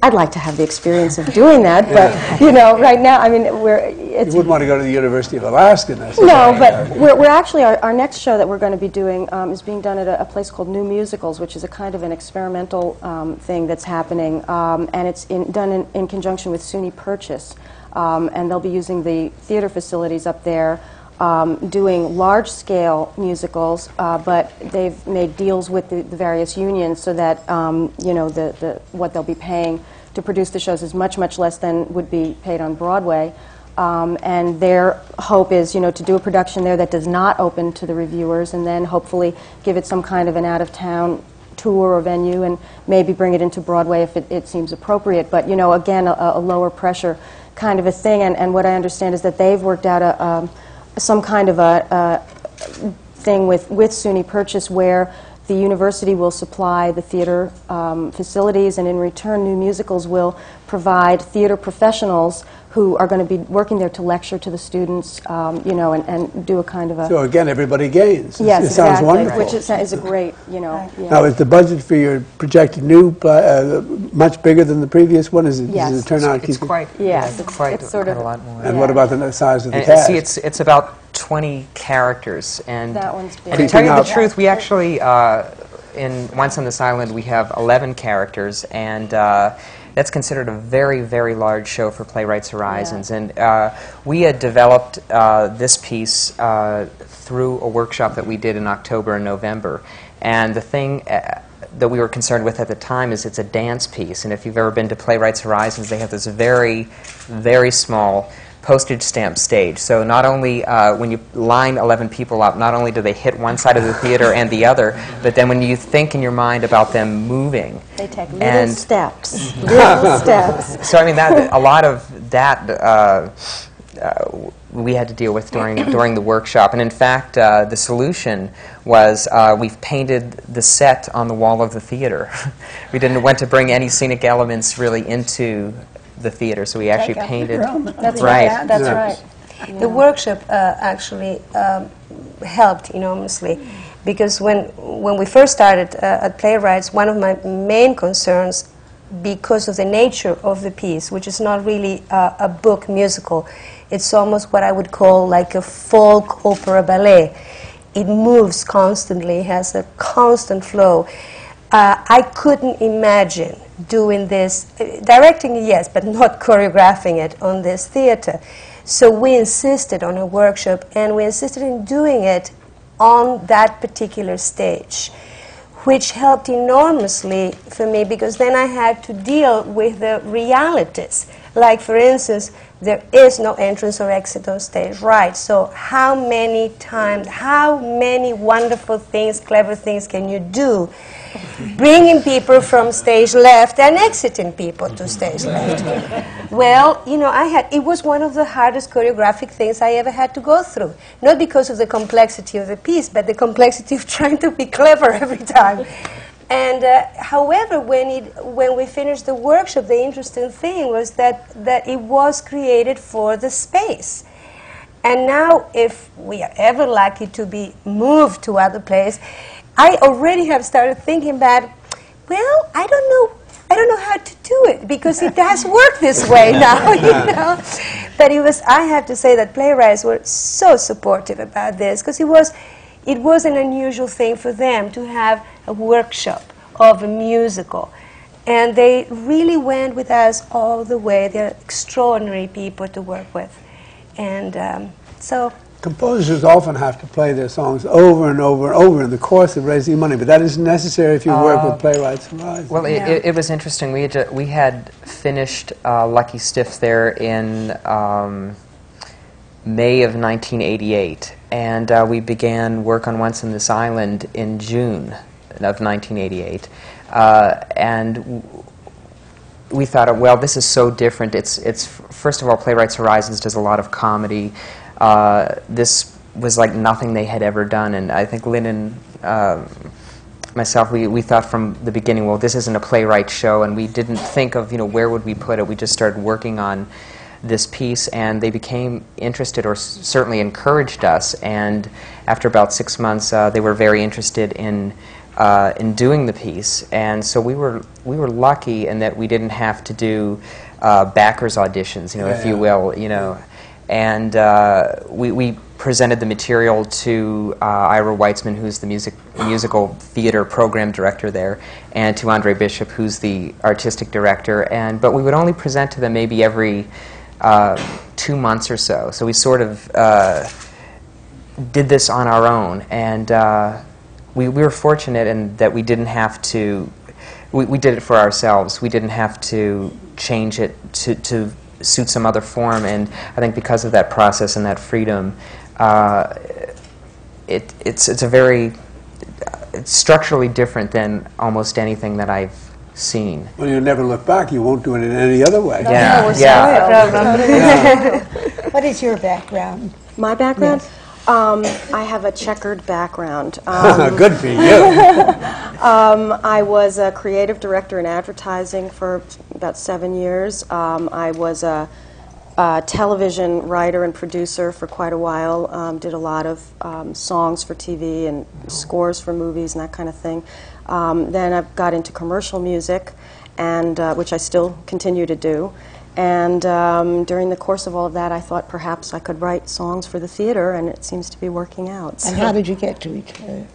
I'd like to have the experience of doing that, but you know, right now, I mean, we're You wouldn't want to go to the University of Alaska necessarily. no, but we're, we're actually our, our next show that we're going to be doing um, is being done at a, a place called New Musicals, which is a kind of an experimental um, thing that's happening, um, and it's in, done in, in conjunction with SUNY Purchase, um, and they'll be using the theater facilities up there. Um, doing large-scale musicals, uh, but they've made deals with the, the various unions so that um, you know the, the what they'll be paying to produce the shows is much much less than would be paid on Broadway. Um, and their hope is, you know, to do a production there that does not open to the reviewers, and then hopefully give it some kind of an out-of-town tour or venue, and maybe bring it into Broadway if it, it seems appropriate. But you know, again, a, a lower pressure kind of a thing. And, and what I understand is that they've worked out a, um, some kind of a, a thing with, with SUNY Purchase where the university will supply the theater um, facilities, and in return, New Musicals will provide theater professionals who are going to be working there to lecture to the students, um, you know, and, and do a kind of a So again, everybody gains. yes, It sounds exactly, wonderful. which is, is a great, you know. Yeah. Now, is the budget for your projected new, pla- uh, much bigger than the previous one? Is it, Yes. does it turn out? It's keep- quite, Yes, yeah, it's- quite, it's sort quite of- a lot more. And what about the size of the And cast? see, it's it's about 20 characters, and That one's big. and to tell you the Creeping up. truth, we actually uh, in Once on This Island we have 11 characters, and uh, that's considered a very very large show for Playwrights Horizons. And uh, we had developed uh, this piece uh, through a workshop that we did in October and November, and the thing. Uh, that we were concerned with at the time is it's a dance piece, and if you've ever been to Playwrights Horizons, they have this very, very small postage stamp stage. So not only uh, when you line 11 people up, not only do they hit one side of the theater and the other, but then when you think in your mind about them moving, They take little And- steps, little steps. so I mean that a lot of that uh, uh, we had to deal with during during the workshop. And in fact, uh, the solution was uh, we've painted the set on the wall of the theater. we didn't want to bring any scenic elements really into the theater, so we actually Take painted. That's right. right. That's Yeah. right. The workshop uh, actually um, helped enormously because when, when we first started uh, at Playwrights, one of my main concerns, because of the nature of the piece, which is not really uh, a book musical, it's almost what I would call like a folk opera ballet. It moves constantly, has a constant flow. Uh, I couldn't imagine doing this, uh, directing yes, but not choreographing it on this theater. So we insisted on a workshop and we insisted in doing it on that particular stage, which helped enormously for me because then I had to deal with the realities. Like, for instance, there is no entrance or exit on stage, right? So, how many times, how many wonderful things, clever things can you do? Bringing people from stage left and exiting people to stage left. Well, you know, I had, it was one of the hardest choreographic things I ever had to go through. Not because of the complexity of the piece, but the complexity of trying to be clever every time. And uh, however, when, it, when we finished the workshop, the interesting thing was that, that it was created for the space. And now, if we are ever lucky to be moved to other place, I already have started thinking about, well, I don't know, I don't know how to do it because it does work this way now, you know. But it was, I have to say that playwrights were so supportive about this because it was, it was an unusual thing for them to have a workshop of a musical. And they really went with us all the way. They're extraordinary people to work with. And um, so Composers often have to play their songs over and over and over in the course of raising money, but that isn't necessary if you work Uh, with Playwrights Horizon. Well, it, it, it was interesting. We had, ju- we had finished uh, Lucky Stiff there in um, May of 1988, and uh, we began work on Once in This Island in June of 1988. Uh, and w- we thought, well, this is so different. It's, it's first of all, Playwrights Horizons does a lot of comedy. Uh, this was like nothing they had ever done, and I think Lynn and um myself, we, we thought from the beginning, well, this isn't a playwright show, and we didn't think of, you know, where would we put it. We just started working on this piece, and they became interested, or s- certainly encouraged us. And after about six months, uh, they were very interested in uh, in doing the piece. And so we were we were lucky in that we didn't have to do uh, backers auditions, you know, if you Yeah. will, you know. And uh, we, we presented the material to uh, Ira Weitzman, who's the music, musical theater program director there, and to Andre Bishop, who's the artistic director. And, but we would only present to them maybe every uh, two months or so. So we sort of uh, did this on our own. And uh, we, we were fortunate in that we didn't have to, we, we did it for ourselves. We didn't have to change it to, to suit some other form. And I think because of that process and that freedom, uh, it, it's, it's a very, it's structurally different than almost anything that I've seen. Well, you'll never look back. You won't do it in any other way. Yeah, we're yeah. What is your background? My background? Um, I have a checkered background. Um, Good for you. Um, I was a creative director in advertising for about seven years. Um, I was a, a television writer and producer for quite a while. Um, did a lot of um, songs for TV and scores for movies and that kind of thing. Um, then I got into commercial music, and uh, which I still continue to do. And um, during the course of all of that, I thought perhaps I could write songs for the theater, and it seems to be working out. And how did you get to each other?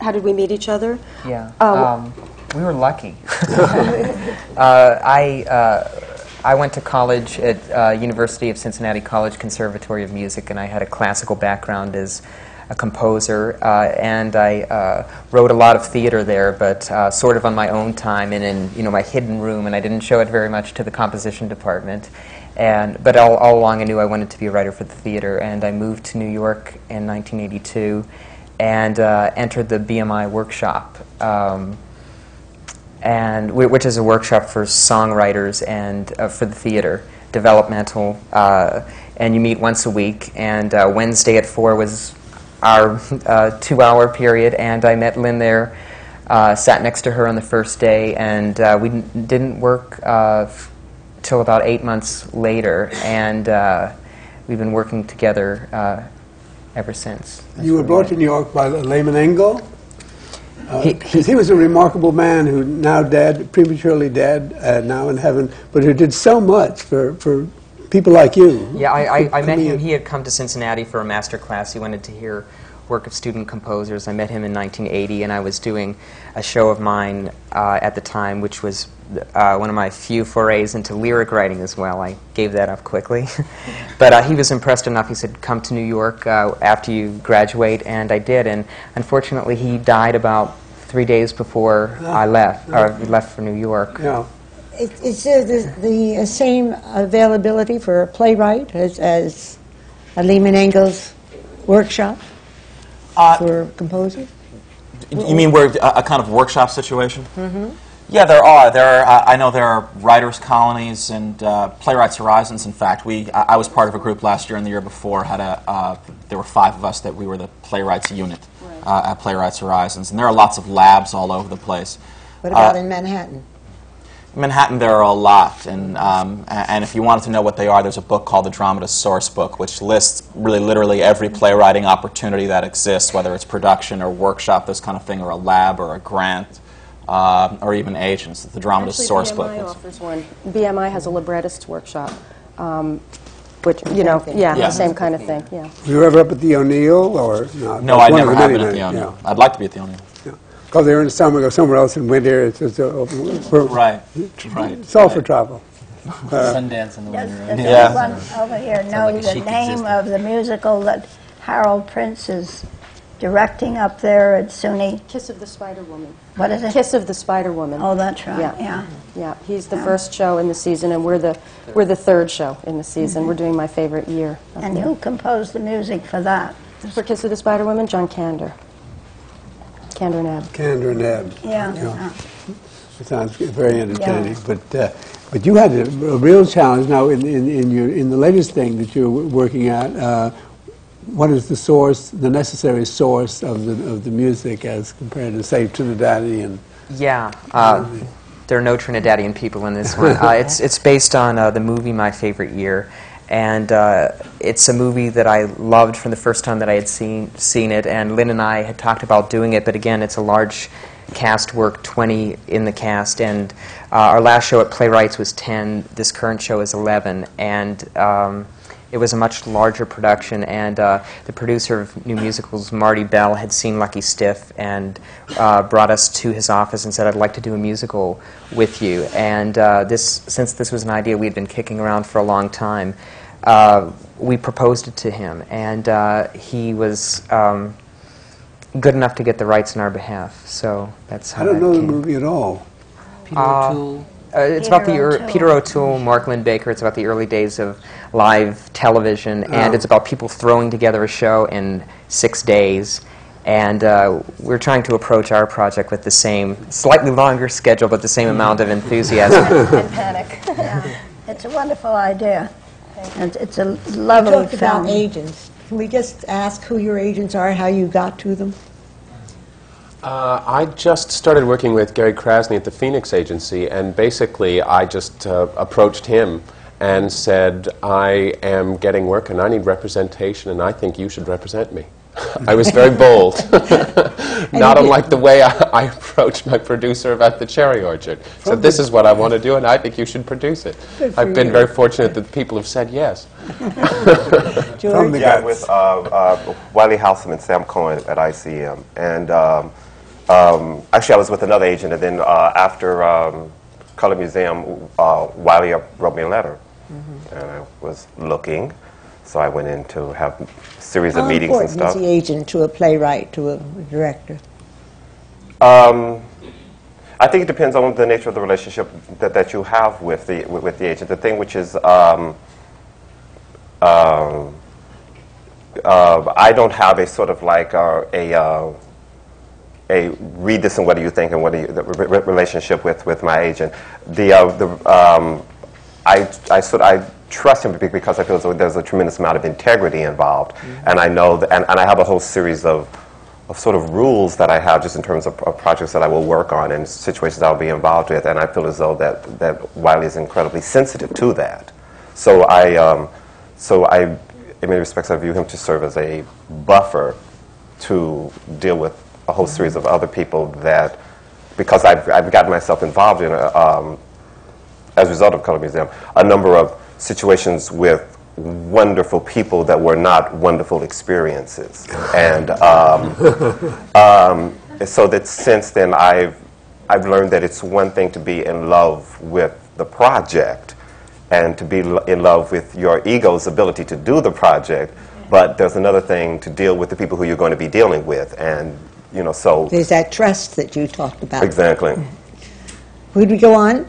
how did we meet each other? Yeah. Oh. Um, we were lucky. uh, I, uh, I went to college at uh, University of Cincinnati College Conservatory of Music, and I had a classical background as a composer, uh, and I uh, wrote a lot of theater there, but uh, sort of on my own time and in you know my hidden room, and I didn't show it very much to the composition department. And but all, all along, I knew I wanted to be a writer for the theater, and I moved to New York in 1982 and uh, entered the BMI workshop, um, and whi- which is a workshop for songwriters and uh, for the theater, developmental. Uh, and you meet once a week. And Wednesday at 4 was our uh, two hour period, and I met Lynn there, uh, sat next to her on the first day, and uh, we n- didn't work uh, f- till about eight months later, and uh, we've been working together uh, ever since. You were brought to New York by Lehman Engel. Uh, He- 'cause he, was a remarkable man who now dead, prematurely dead, uh, now in heaven, but who did so much for, for people like you. Yeah, I, I, I met him. He had come to Cincinnati for a master class. He wanted to hear work of student composers. I met him in 1980, and I was doing a show of mine uh, at the time, which was uh, one of my few forays into lyric writing as well. I gave that up quickly. but uh, he was impressed enough. He said, Come to New York uh, after you graduate, and I did. And unfortunately, he died about three days before I left, or left for New York. Yeah. Is- there the, the same availability for a playwright as, as a Lehman Engels workshop Uh, for composers? You mean where a, a kind of workshop situation? Mm-hmm. Yeah, there are. There are. Uh, I know there are writers' colonies and uh, playwrights' horizons. In fact, we. I, I was part of a group last year and the year before. Had a. Uh, there were five of us that we were the playwrights unit uh, at Playwrights Horizons, and there are lots of labs all over the place. What about Uh, in Manhattan? Manhattan, there are a lot, and um, and if you wanted to know what they are, there's a book called the Dramatist Source Book, which lists really literally every playwriting opportunity that exists, whether it's production or workshop, this kind of thing, or a lab or a grant, uh, or even agents. The Dramatist Actually, Source BMI Book. is- offers one. BMI has a librettist workshop, um, which, you know, thing. yeah, Yeah. the same kind of thing, yeah. Were you ever up at the O'Neill or not? No, I never have been at the many, O'Neill. I'd like to be at the O'Neill. Because they're in the summer, go somewhere else in winter. It's, it's, uh, for, Right, right. it's all for travel. Sundance in the Does, winter. does Yeah. anyone over here know like a the chic name existence. of the musical that Harold Prince is directing up there at SUNY? Kiss of the Spider Woman. What is it? Kiss of the Spider Woman. Oh, that's right, Yeah. yeah. Yeah, he's the first show in the season, and we're the, we're the third show in the season. We're doing my favorite year. up And there. who composed the music for that? For Kiss of the Spider Woman, John Kander. Kander and Ebb. Kander and Ebb. Yeah. Yeah. It sounds very entertaining, yeah. but uh, but you had a, a real challenge now in, in, in your in the latest thing that you're working at. Uh, what is the source, the necessary source of the of the music as compared to say Trinidadian? Yeah, uh, there are no Trinidadian people in this one. Uh, it's it's based on uh, the movie My Favorite Year, and uh, it's a movie that I loved from the first time that I had seen seen it. And Lynn and I had talked about doing it, but again, it's a large cast work, 20 in the cast, and uh, our last show at Playwrights was 10. This current show is 11, and. Um, it was a much larger production, and uh, the producer of New Musicals, Marty Bell, had seen Lucky Stiff and uh, brought us to his office and said, "I'd like to do a musical with you." And uh, this, since this was an idea we'd been kicking around for a long time, uh, we proposed it to him, and uh, he was um, good enough to get the rights on our behalf. So that's how I don't that know the movie at all. Peter Uh, O'Toole. Uh, it's about the Peter O'Toole. Peter O'Toole, Mark Linn-Baker. It's about the early days of live television, and Oh. it's about people throwing together a show in six days. And uh, we're trying to approach our project with the same, slightly longer schedule, but the same amount of enthusiasm. And panic. Yeah. It's a wonderful idea. And it's a lovely Talked film. about agents. Can we just ask who your agents are, how you got to them? Uh, I just started working with Gary Krasny at the Phoenix Agency, and basically I just uh, approached him and said, I am getting work and I need representation, and I think you should represent me. I was very bold, not unlike the way I, I approached my producer about the Cherry Orchard. So this is what I want to do, and I think you should produce it. I've been you. very fortunate that people have said yes. From George? Yeah, with uh, uh, Wiley Hausam and Sam Cohen at ICM. And um, um, actually, I was with another agent, and then uh, after um, Color Museum, uh, Wiley wrote me a letter. Mm-hmm. And I was looking, so I went in to have a series of meetings and important stuff. is the agent to a playwright, to a director? Um, I think it depends on the nature of the relationship that, that you have with the with, with the agent. The thing which is um, um, uh, I don't have a sort of like uh, a uh, a read this and what do you think and what do you the re- re- relationship with, with my agent. The uh, the um, I I sort I trust him because I feel as though there's a tremendous amount of integrity involved. And I know, that, and, and I have a whole series of, of sort of rules that I have just in terms of, of projects that I will work on and situations I'll be involved with. And I feel as though that, that Wiley is incredibly sensitive to that. So I, um, so I, in many respects, I view him to serve as a buffer to deal with a whole series of other people that, because I've, I've gotten myself involved in, a, um, as a result of Color Museum, a number of situations with wonderful people that were not wonderful experiences. And um, um, so that since then, I've, I've learned that it's one thing to be in love with the project and to be in love with your ego's ability to do the project, but there's another thing to deal with the people who you're going to be dealing with. And, you know, so. There's that trust that you talked about. Exactly. Would we go on?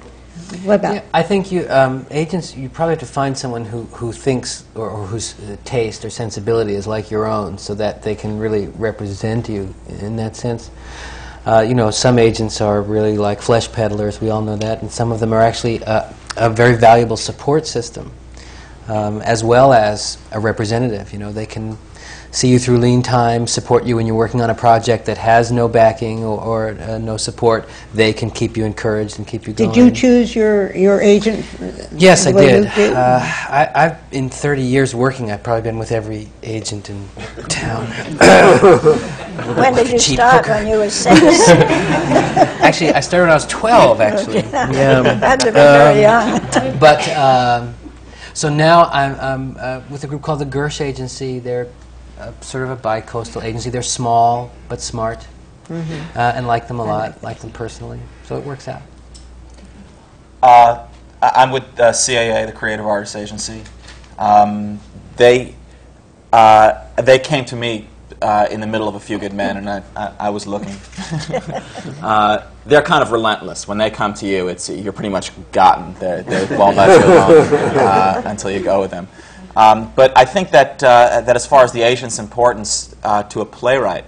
What about? Yeah, I think you um, agents. You probably have to find someone who, who thinks or, or whose uh, taste or sensibility is like your own, so that they can really represent you in that sense. Uh, you know, some agents are really like flesh peddlers. We all know that, and some of them are actually uh, a very valuable support system, um, as well as a representative. You know, they can see you through lean time, support you when you're working on a project that has no backing or, or uh, no support. They can keep you encouraged and keep you going. Did you choose your, your agent? Yes, I did. Did? Uh, I, I've in 30 years working, I've probably been with every agent in town. When did you start? hooker. When you were six? actually, I started when I was 12. Actually, Yeah. Had to be very young. but um, so now I'm, I'm uh, with a group called the Gersh Agency. They're uh, sort of a bi-coastal agency. They're small but smart, Mhm. uh, and like them a lot. Like them personally, so it works out. Uh, I- I'm with uh, CAA, the Creative Artists Agency. Um, they uh, they came to me uh, in the middle of a few good men, and I, I, I was looking. uh, they're kind of relentless. When they come to you, it's you're pretty much gotten. They're, they won't let you alone uh, until you go with them. Um, but I think that uh, that as far as the agent's importance uh, to a playwright,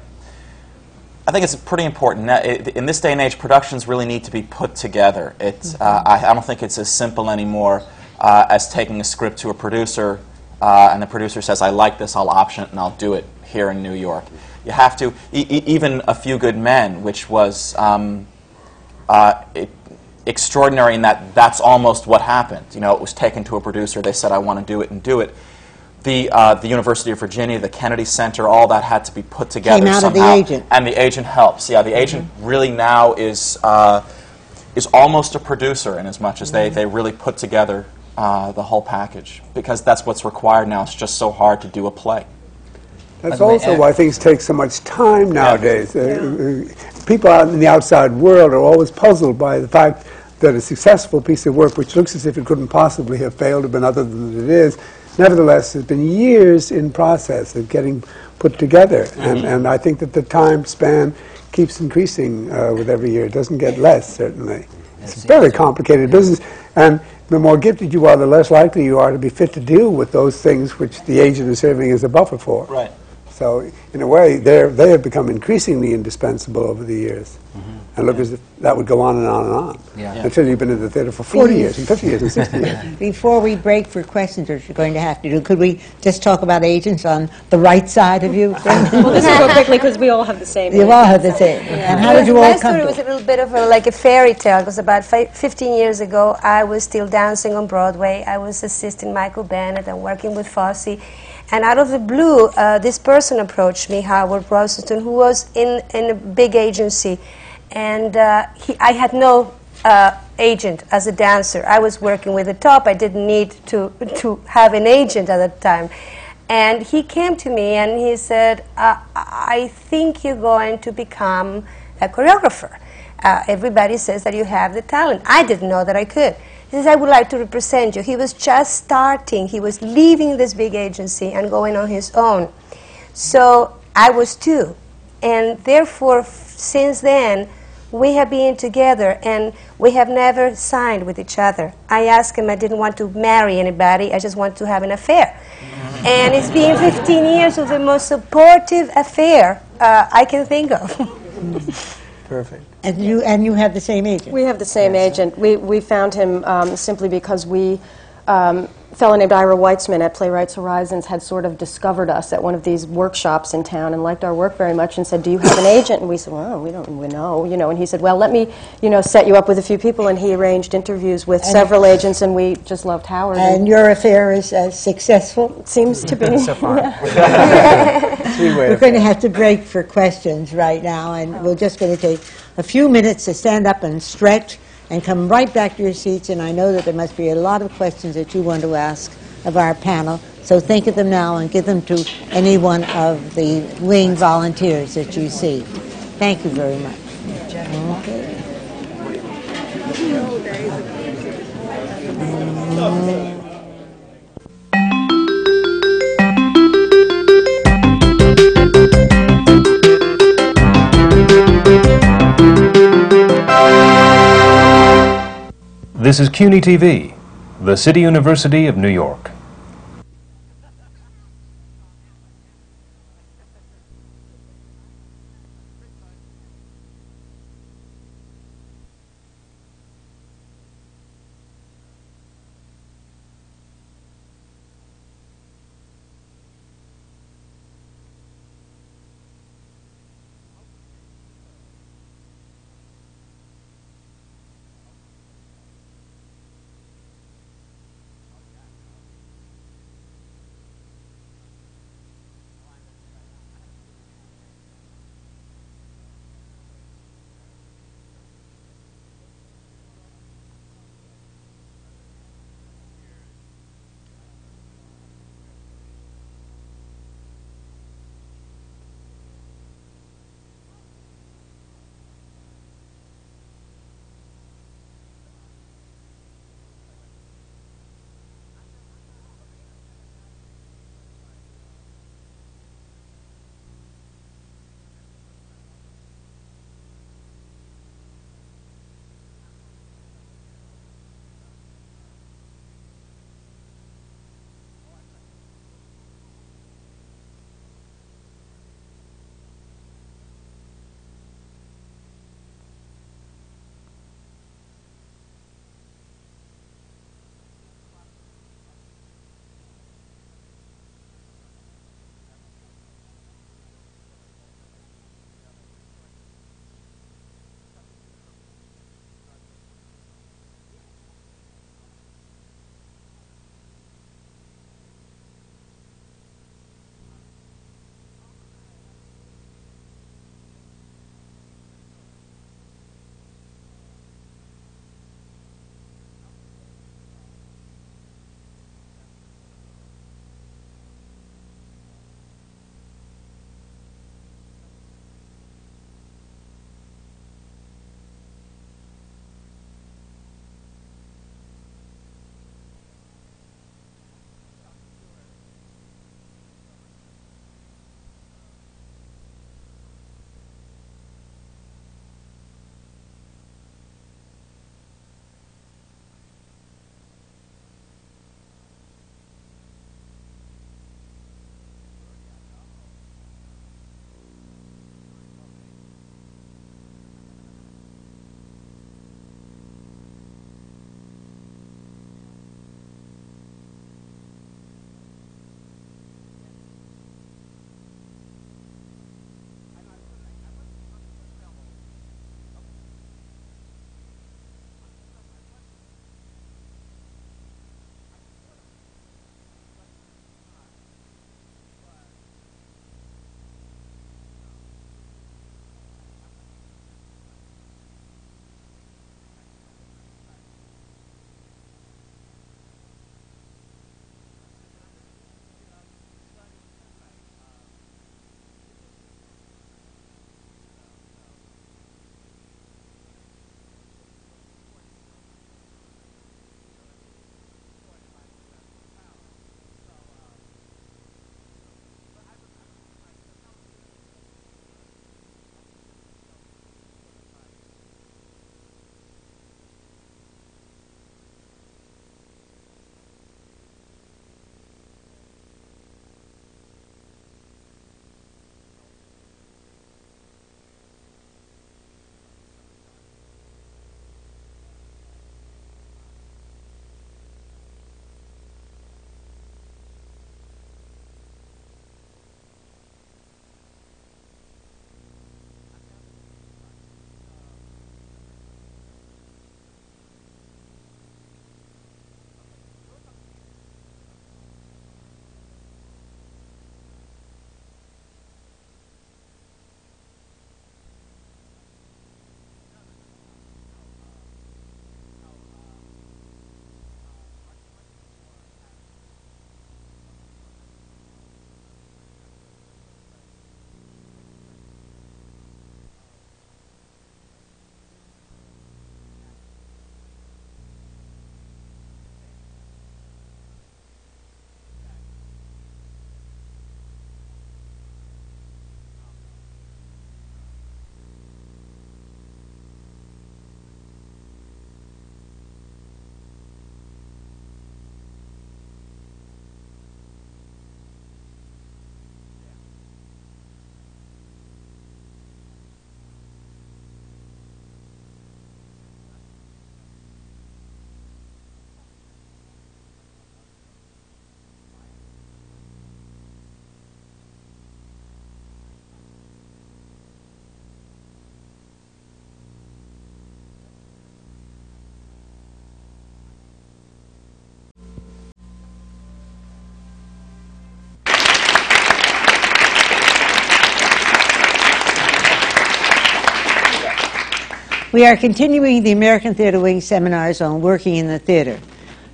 I think it's pretty important. In this day and age, productions really need to be put together. It's, uh, I, I don't think it's as simple anymore uh, as taking a script to a producer, uh, and the producer says, I like this, I'll option it, and I'll do it here in New York. You have to, e- e- even A Few Good Men, which was um, uh, it, extraordinary in that that's almost what happened. You know, it was taken to a producer, they said, I want to do it, and do it. The, uh, the University of Virginia, the Kennedy Center, all that had to be put together Came out of the agent. And the agent helps. Yeah, the agent really now is, uh, is almost a producer in as much as they, they really put together uh, the whole package. Because that's what's required now. It's just so hard to do a play. That's By the way, also why things take so much time nowadays. Uh, uh, People out in the outside world are always puzzled by the fact that a successful piece of work, which looks as if it couldn't possibly have failed or been other than it is, nevertheless has been years in process of getting put together. And, and I think that the time span keeps increasing uh, with every year. It doesn't get less, certainly. It's a very complicated business. And the more gifted you are, the less likely you are to be fit to deal with those things which the agent is serving as a buffer for. Right. So, in a way, they're, they have become increasingly indispensable over the years. Mm-hmm. And look as if that would go on and on and on. Yeah. Yeah. Until you've been in the theater for 40 years, and 50 years, and 60 years. Before we break for questions, which you're going to have to do, could we just talk about agents on the right side of you? Well, this will go quickly because we all have the same. You all have the same. And how did you all My come story to was a little bit of a, like a fairy tale. Because about fi- 15 years ago, I was still dancing on Broadway. I was assisting Michael Bennett and working with Fosse. And out of the blue, uh, this person approached me, Howard Rosenstone, who was in, in a big agency. And uh, he, I had no uh, agent as a dancer. I was working with the top. I didn't need to, to have an agent at that time. And he came to me and he said, uh, I think you're going to become a choreographer. Uh, everybody says that you have the talent. I didn't know that I could. He says, I would like to represent you. He was just starting. He was leaving this big agency and going on his own. So I was too. And therefore, f- since then, we have been together and we have never signed with each other. I asked him, I didn't want to marry anybody, I just want to have an affair. And it's been 15 years of the most supportive affair uh, I can think of. Perfect. And you, and you have the same agent? We have the same agent. We, we found him um, simply because we um, fellow named Ira Weitzman at Playwrights Horizons had sort of discovered us at one of these workshops in town and liked our work very much and said, "Do you have an agent?" And we said, "Well, we don't we know, you know." And he said, "Well, let me, you know, set you up with a few people." And he arranged interviews with And- several agents, and we just loved Howard. And your affair is uh, successful? seems to be So far. We're going to have to break for questions right now, and we're just going to take a few minutes to stand up and stretch and come right back to your seats. And I know that there must be a lot of questions that you want to ask of our panel, so think of them now and give them to any one of the wing volunteers that you see. Thank you very much. Okay. This is CUNY TV, the City University of New York. We are continuing the American Theater Wing seminars on working in the theater.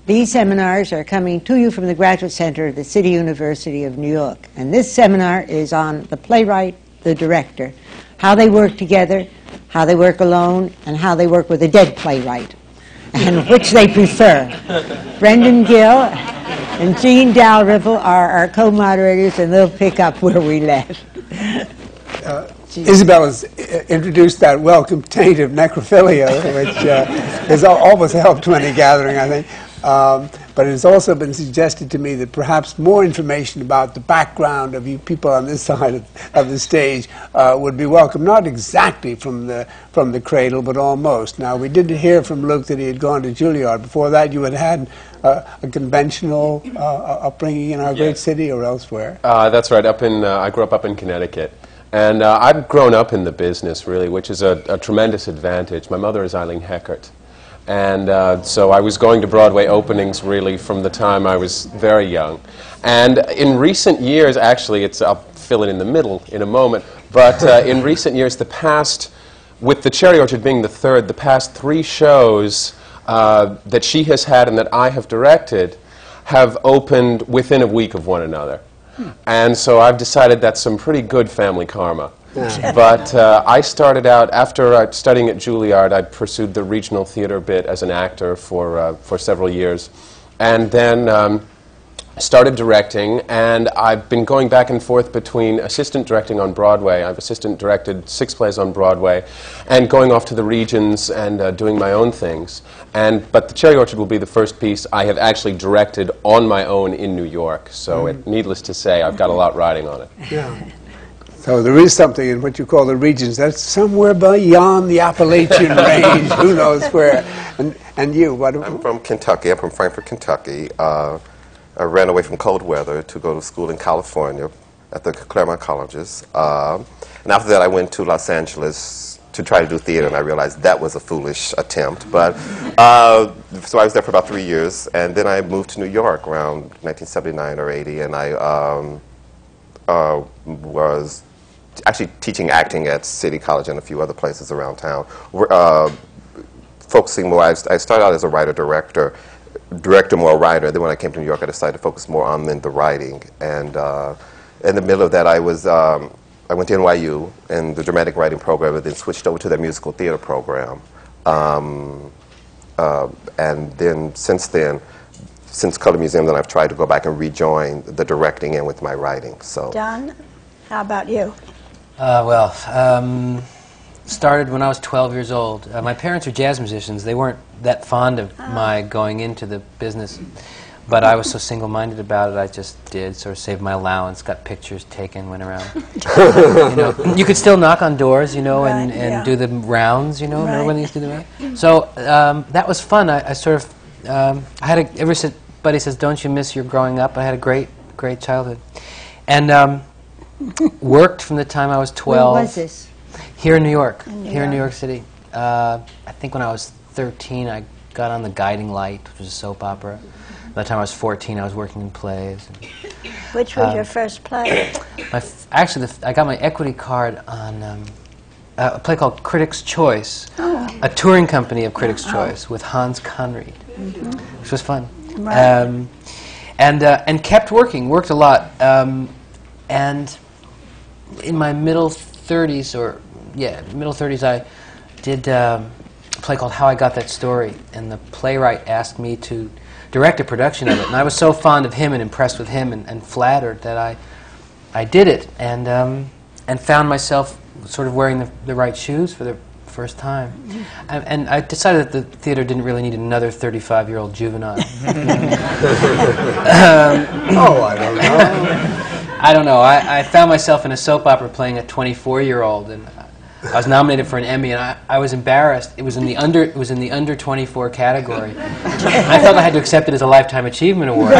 These seminars are coming to you from the Graduate Center of the City University of New York. And this seminar is on the playwright, the director, how they work together, how they work alone, and how they work with a dead playwright, and which they prefer. Brendan Gill and Jean Dalrymple are our co-moderators, and they'll pick up where we left. Isabel has uh, introduced that welcome taint of necrophilia, which uh, has al- always helped to any gathering, I think. Um, but it has also been suggested to me that perhaps more information about the background of you people on this side of, of the stage uh, would be welcome, not exactly from the, from the cradle, but almost. Now, we did hear from Luke that he had gone to Juilliard. Before that, you had had uh, a conventional uh, upbringing in our great city or elsewhere. Uh, that's right. Up in, uh, I grew up up in Connecticut. And uh, I've grown up in the business, really, which is a, a tremendous advantage. My mother is Eileen Heckart. And uh, so I was going to Broadway openings really from the time I was very young. And in recent years, actually, it's, I'll fill it in the middle in a moment, but uh, in recent years, the past, with the Cherry Orchard being the third, the past three shows uh, that she has had and that I have directed have opened within a week of one another. And so I've decided that's some pretty good family karma. but uh, I started out, after uh, studying at Juilliard, I pursued the regional theater bit as an actor for, uh, for several years. And then um, started directing, and I've been going back and forth between assistant directing on Broadway. I've assistant directed six plays on Broadway, and going off to the regions and uh, doing my own things. And, but The Cherry Orchard will be the first piece I have actually directed on my own in New York. So, it, needless to say, I've got a lot riding on it. Yeah. So there is something in what you call the regions that's somewhere beyond the Appalachian range. Who knows where? And and you, what? I'm from Kentucky. I'm from Frankfort, Kentucky. Uh, I ran away from cold weather to go to school in California at the Claremont colleges. Uh, and after that, I went to Los Angeles to try to do theater, and I realized that was a foolish attempt. But uh, so I was there for about three years, and then I moved to New York around 1979 or 80, and I um, uh, was actually teaching acting at City College and a few other places around town. Uh, focusing more, I, I started out as a writer director, director more writer. Then when I came to New York, I decided to focus more on the writing. And uh, in the middle of that, I was um, I went to NYU in the dramatic writing program, and then switched over to the musical theater program. Um, uh, and then since then, since Colored Museum, then I've tried to go back and rejoin the directing and with my writing. So. Don, how about you? Uh, well, um, started when I was 12 years old. Uh, my parents are jazz musicians. They weren't that fond of my going into the business, but I was so single-minded about it, I just did. Sort of saved my allowance, got pictures taken, went around. you, know, you could still knock on doors, you know, and, Right, and yeah. do the rounds, you know. Remember when they used to do that? So um, that was fun. I, I sort of, um, I had a, ever since Buddy says, "Don't you miss your growing up?" I had a great, great childhood, and um, worked from the time I was 12. Where was this? Here in New York. In New here in New York. York City. Uh, I think when I was 13, I got on The Guiding Light, which was a soap opera. By the time I was 14, I was working in plays. Which was Um, your first play? My f- actually, the f- I got my equity card on um, a play called Critics' Choice, Oh. a touring company of Critics' Choice with Hans Conried, which was fun. Right. Um, and, uh, and kept working, worked a lot. Um, and in my middle 30s, or yeah, middle 30s, I did um, a play called How I Got That Story, and the playwright asked me to direct a production of it. And I was so fond of him and impressed with him and, and flattered that I, I did it, and, um, and found myself sort of wearing the, the right shoes for the first time. And, and I decided that the theater didn't really need another 35 year old juvenile. Oh, I don't know. I don't know. I, I found myself in a soap opera playing a 24 year old, and I was nominated for an Emmy, and I, I was embarrassed. It was in the under it was in the under 24 category. I felt I had to accept it as a lifetime achievement award.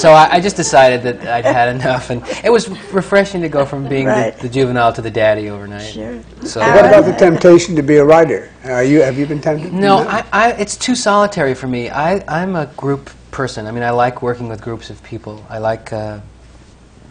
so I, I just decided that I'd had enough, and it was refreshing to go from being Right. the, the juvenile to the daddy overnight. Sure. So What about the temptation to be a writer? Are you, have you been tempted? to no, do that? I, I, it's too solitary for me. I, I'm a group person. I mean, I like working with groups of people. I like uh,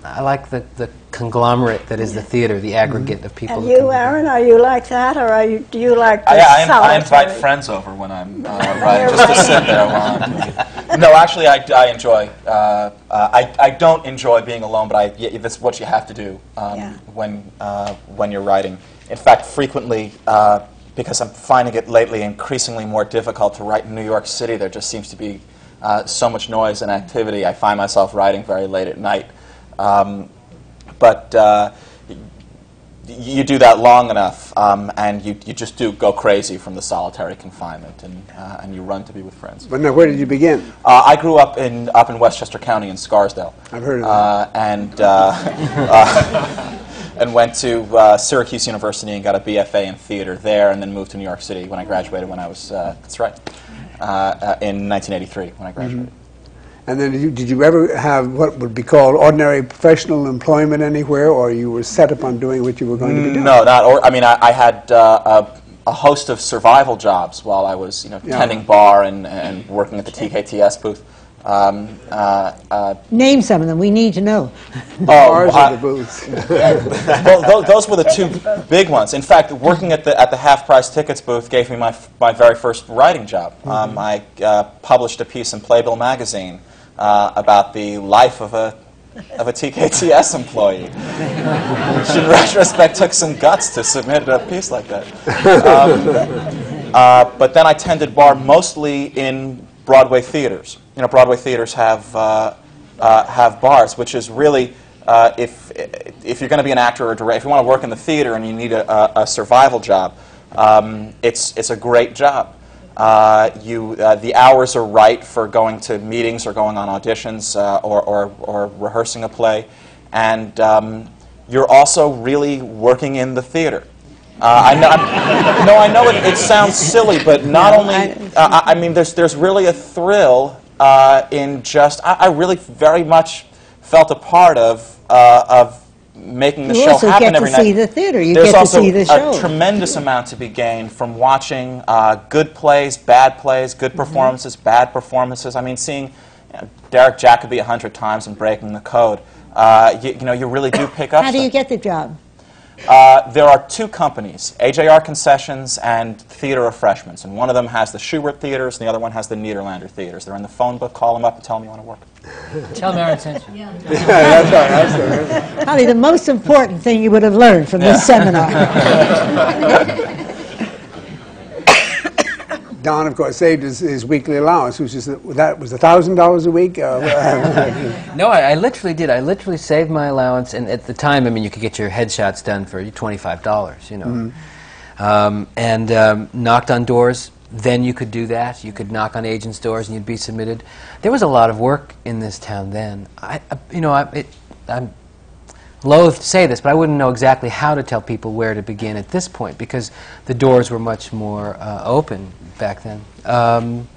I like the, the conglomerate that is the theater, the aggregate of people. And who you, together. Aaron, are you like that, or are you, do you like the I, I, inv- I invite solitary? friends over when I'm uh, writing, just to sit there while I'm doing it. No, actually, I, I enjoy. Uh, uh, I, I don't enjoy being alone, but I, yeah, that's what you have to do um, Yeah. when uh, when you're writing. In fact, frequently, uh, because I'm finding it lately increasingly more difficult to write in New York City, there just seems to be uh, so much noise and activity. I find myself writing very late at night. Um, but uh, you do that long enough, um, and you, you just do go crazy from the solitary confinement, and, uh, and you run to be with friends. But now, where did you begin? Uh, I grew up in up in Westchester County in Scarsdale. I've heard of that. uh, and uh, uh, and went to uh, Syracuse University and got a BFA in theater there, and then moved to New York City when I graduated. When I was uh, that's right, in 1983 when I graduated. And then did you, did you ever have what would be called ordinary professional employment anywhere, or you were set upon doing what you were going to be doing? No, not. Or I mean, I, I had uh, a, a host of survival jobs while I was, you know, Yeah. tending bar and, and working at the TKTS booth. Um, uh, uh, Name some of them. We need to know. oh, Bars I- or the booths? well, those were the two big ones. In fact, working at the at the half price tickets booth gave me my f- my very first writing job. Um, I uh, published a piece in Playbill magazine uh, about the life of a of a TKTS employee, which in retrospect took some guts to submit a piece like that. Um, uh, but then I tended bar mostly in Broadway theaters. You know, Broadway theaters have uh, uh, have bars, which is really uh, if if you're going to be an actor or a director, if you want to work in the theater and you need a, a, survival job, um, it's it's a great job. Uh, you uh, the hours are right for going to meetings or going on auditions uh, or, or or rehearsing a play, and um, you're also really working in the theater. Uh, I know, I'm, no, I know it, it sounds silly, but not only, uh, I, mean, there's, there's really a thrill uh, in just, I, I really very much felt a part of, uh, of making the You show also happen get to every night. see the theater. You There's get to also see the show. a tremendous amount to be gained from watching uh, good plays, bad plays, good Mm-hmm. performances, bad performances. I mean, seeing you know, Derek Jacobi a hundred times and breaking the code, uh, you, you know, you really do pick up How do you stuff. get the job? Uh, there are two companies, AJR Concessions and Theater Refreshments, and one of them has the Shubert Theaters, and the other one has the Nederlander Theaters. They're in the phone book. Call them up and tell them you want to work. Tell Maren sent you. that's right. That's right. Probably the most important thing you would have learned from this seminar. Don, of course, saved his, his weekly allowance, which is that was thousand dollars a week. Uh, No, I, I literally did. I literally saved my allowance, and at the time, I mean, you could get your headshots done for twenty-five dollars, you know, um, and um, knocked on doors. Then you could do that. You could knock on agents' doors, and you'd be submitted. There was a lot of work in this town then. I, I you know, I, it, I'm loath to say this, but I wouldn't know exactly how to tell people where to begin at this point because the doors were much more uh, open back then. Um,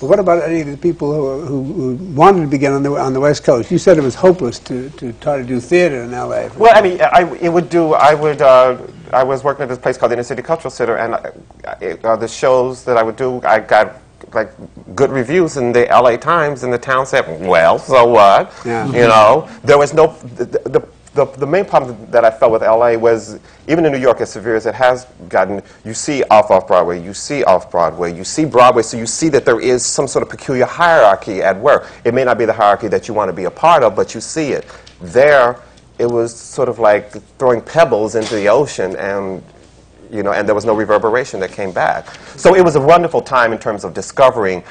but what about any of the people who, who, who wanted to begin on the on the West Coast? You said it was hopeless to, to try to do theater in L.A. Well, I mean, I, it would do. I would. Uh, I was working at this place called the Inner City Cultural Center, and I, it, uh, the shows that I would do, I got like good reviews in the L.A. Times, and the town said, "Well, so what?" Yeah. You know, there was no. The, the, the, the main problem that I felt with LA was even in New York, as severe as it has gotten, you see off off Broadway, you see off Broadway, you see Broadway, so you see that there is some sort of peculiar hierarchy at work. It may not be the hierarchy that you want to be a part of, but you see it. There, it was sort of like throwing pebbles into the ocean and you know, and there was no reverberation that came back. So it was a wonderful time in terms of discovering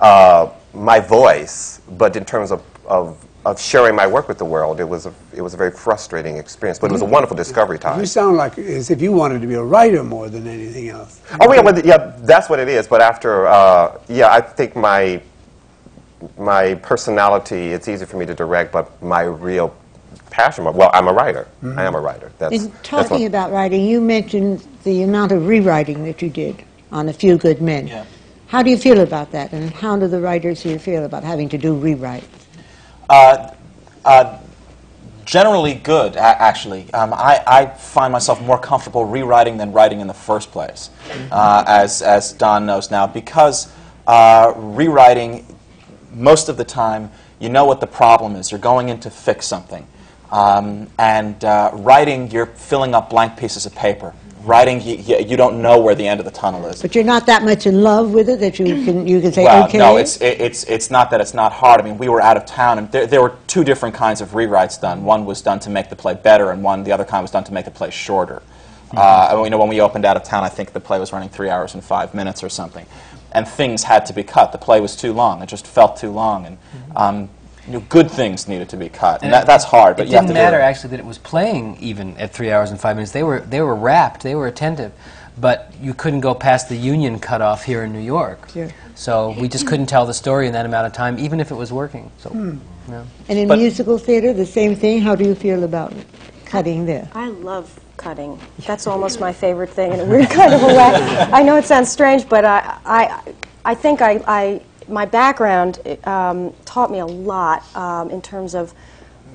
uh, my voice, but in terms of, of, of sharing my work with the world, it was a, it was a very frustrating experience. But it was a wonderful discovery time. You sound like as if you wanted to be a writer more than anything else. Oh yeah, well, yeah, that's what it is. But after, uh, yeah, I think my my personality, it's easy for me to direct, but my real passion, well, I'm a writer. I am a writer. That's, In that's talking what- about writing, you mentioned the amount of rewriting that you did on A Few Good Men. Yeah. How do you feel about that, and how do the writers here feel about having to do rewrite? Uh, uh, generally good, a- actually. Um, I, I find myself more comfortable rewriting than writing in the first place, uh, as, as Don knows now, because uh, rewriting, most of the time, you know what the problem is. You're going in to fix something. Um, and uh, writing, you're filling up blank pieces of paper. Writing, you, you, you don't know where the end of the tunnel is. But you're not that much in love with it that you can you can say well, okay. no, it's, it, it's, it's not that it's not hard. I mean, we were out of town, and there, there were two different kinds of rewrites done. One was done to make the play better, and one, the other kind was done to make the play shorter. Uh, and, you know, when we opened out of town, I think the play was running three hours and five minutes or something. And things had to be cut. The play was too long. It just felt too long. And um, you know, good things needed to be cut. And, that, that's hard, but it you didn't to do matter it. actually that it was playing even at three hours and five minutes. They were they were rapt, they were attentive, but you couldn't go past the union cutoff here in New York. Sure. So we just couldn't tell the story in that amount of time, even if it was working. So, Hmm. yeah. And in But- musical theater, the same thing. How do you feel about cutting there? I love cutting. That's almost my favorite thing in a weird kind of a way. I know it sounds strange, but I, I, I think I, I, my background um, taught me a lot um, in terms of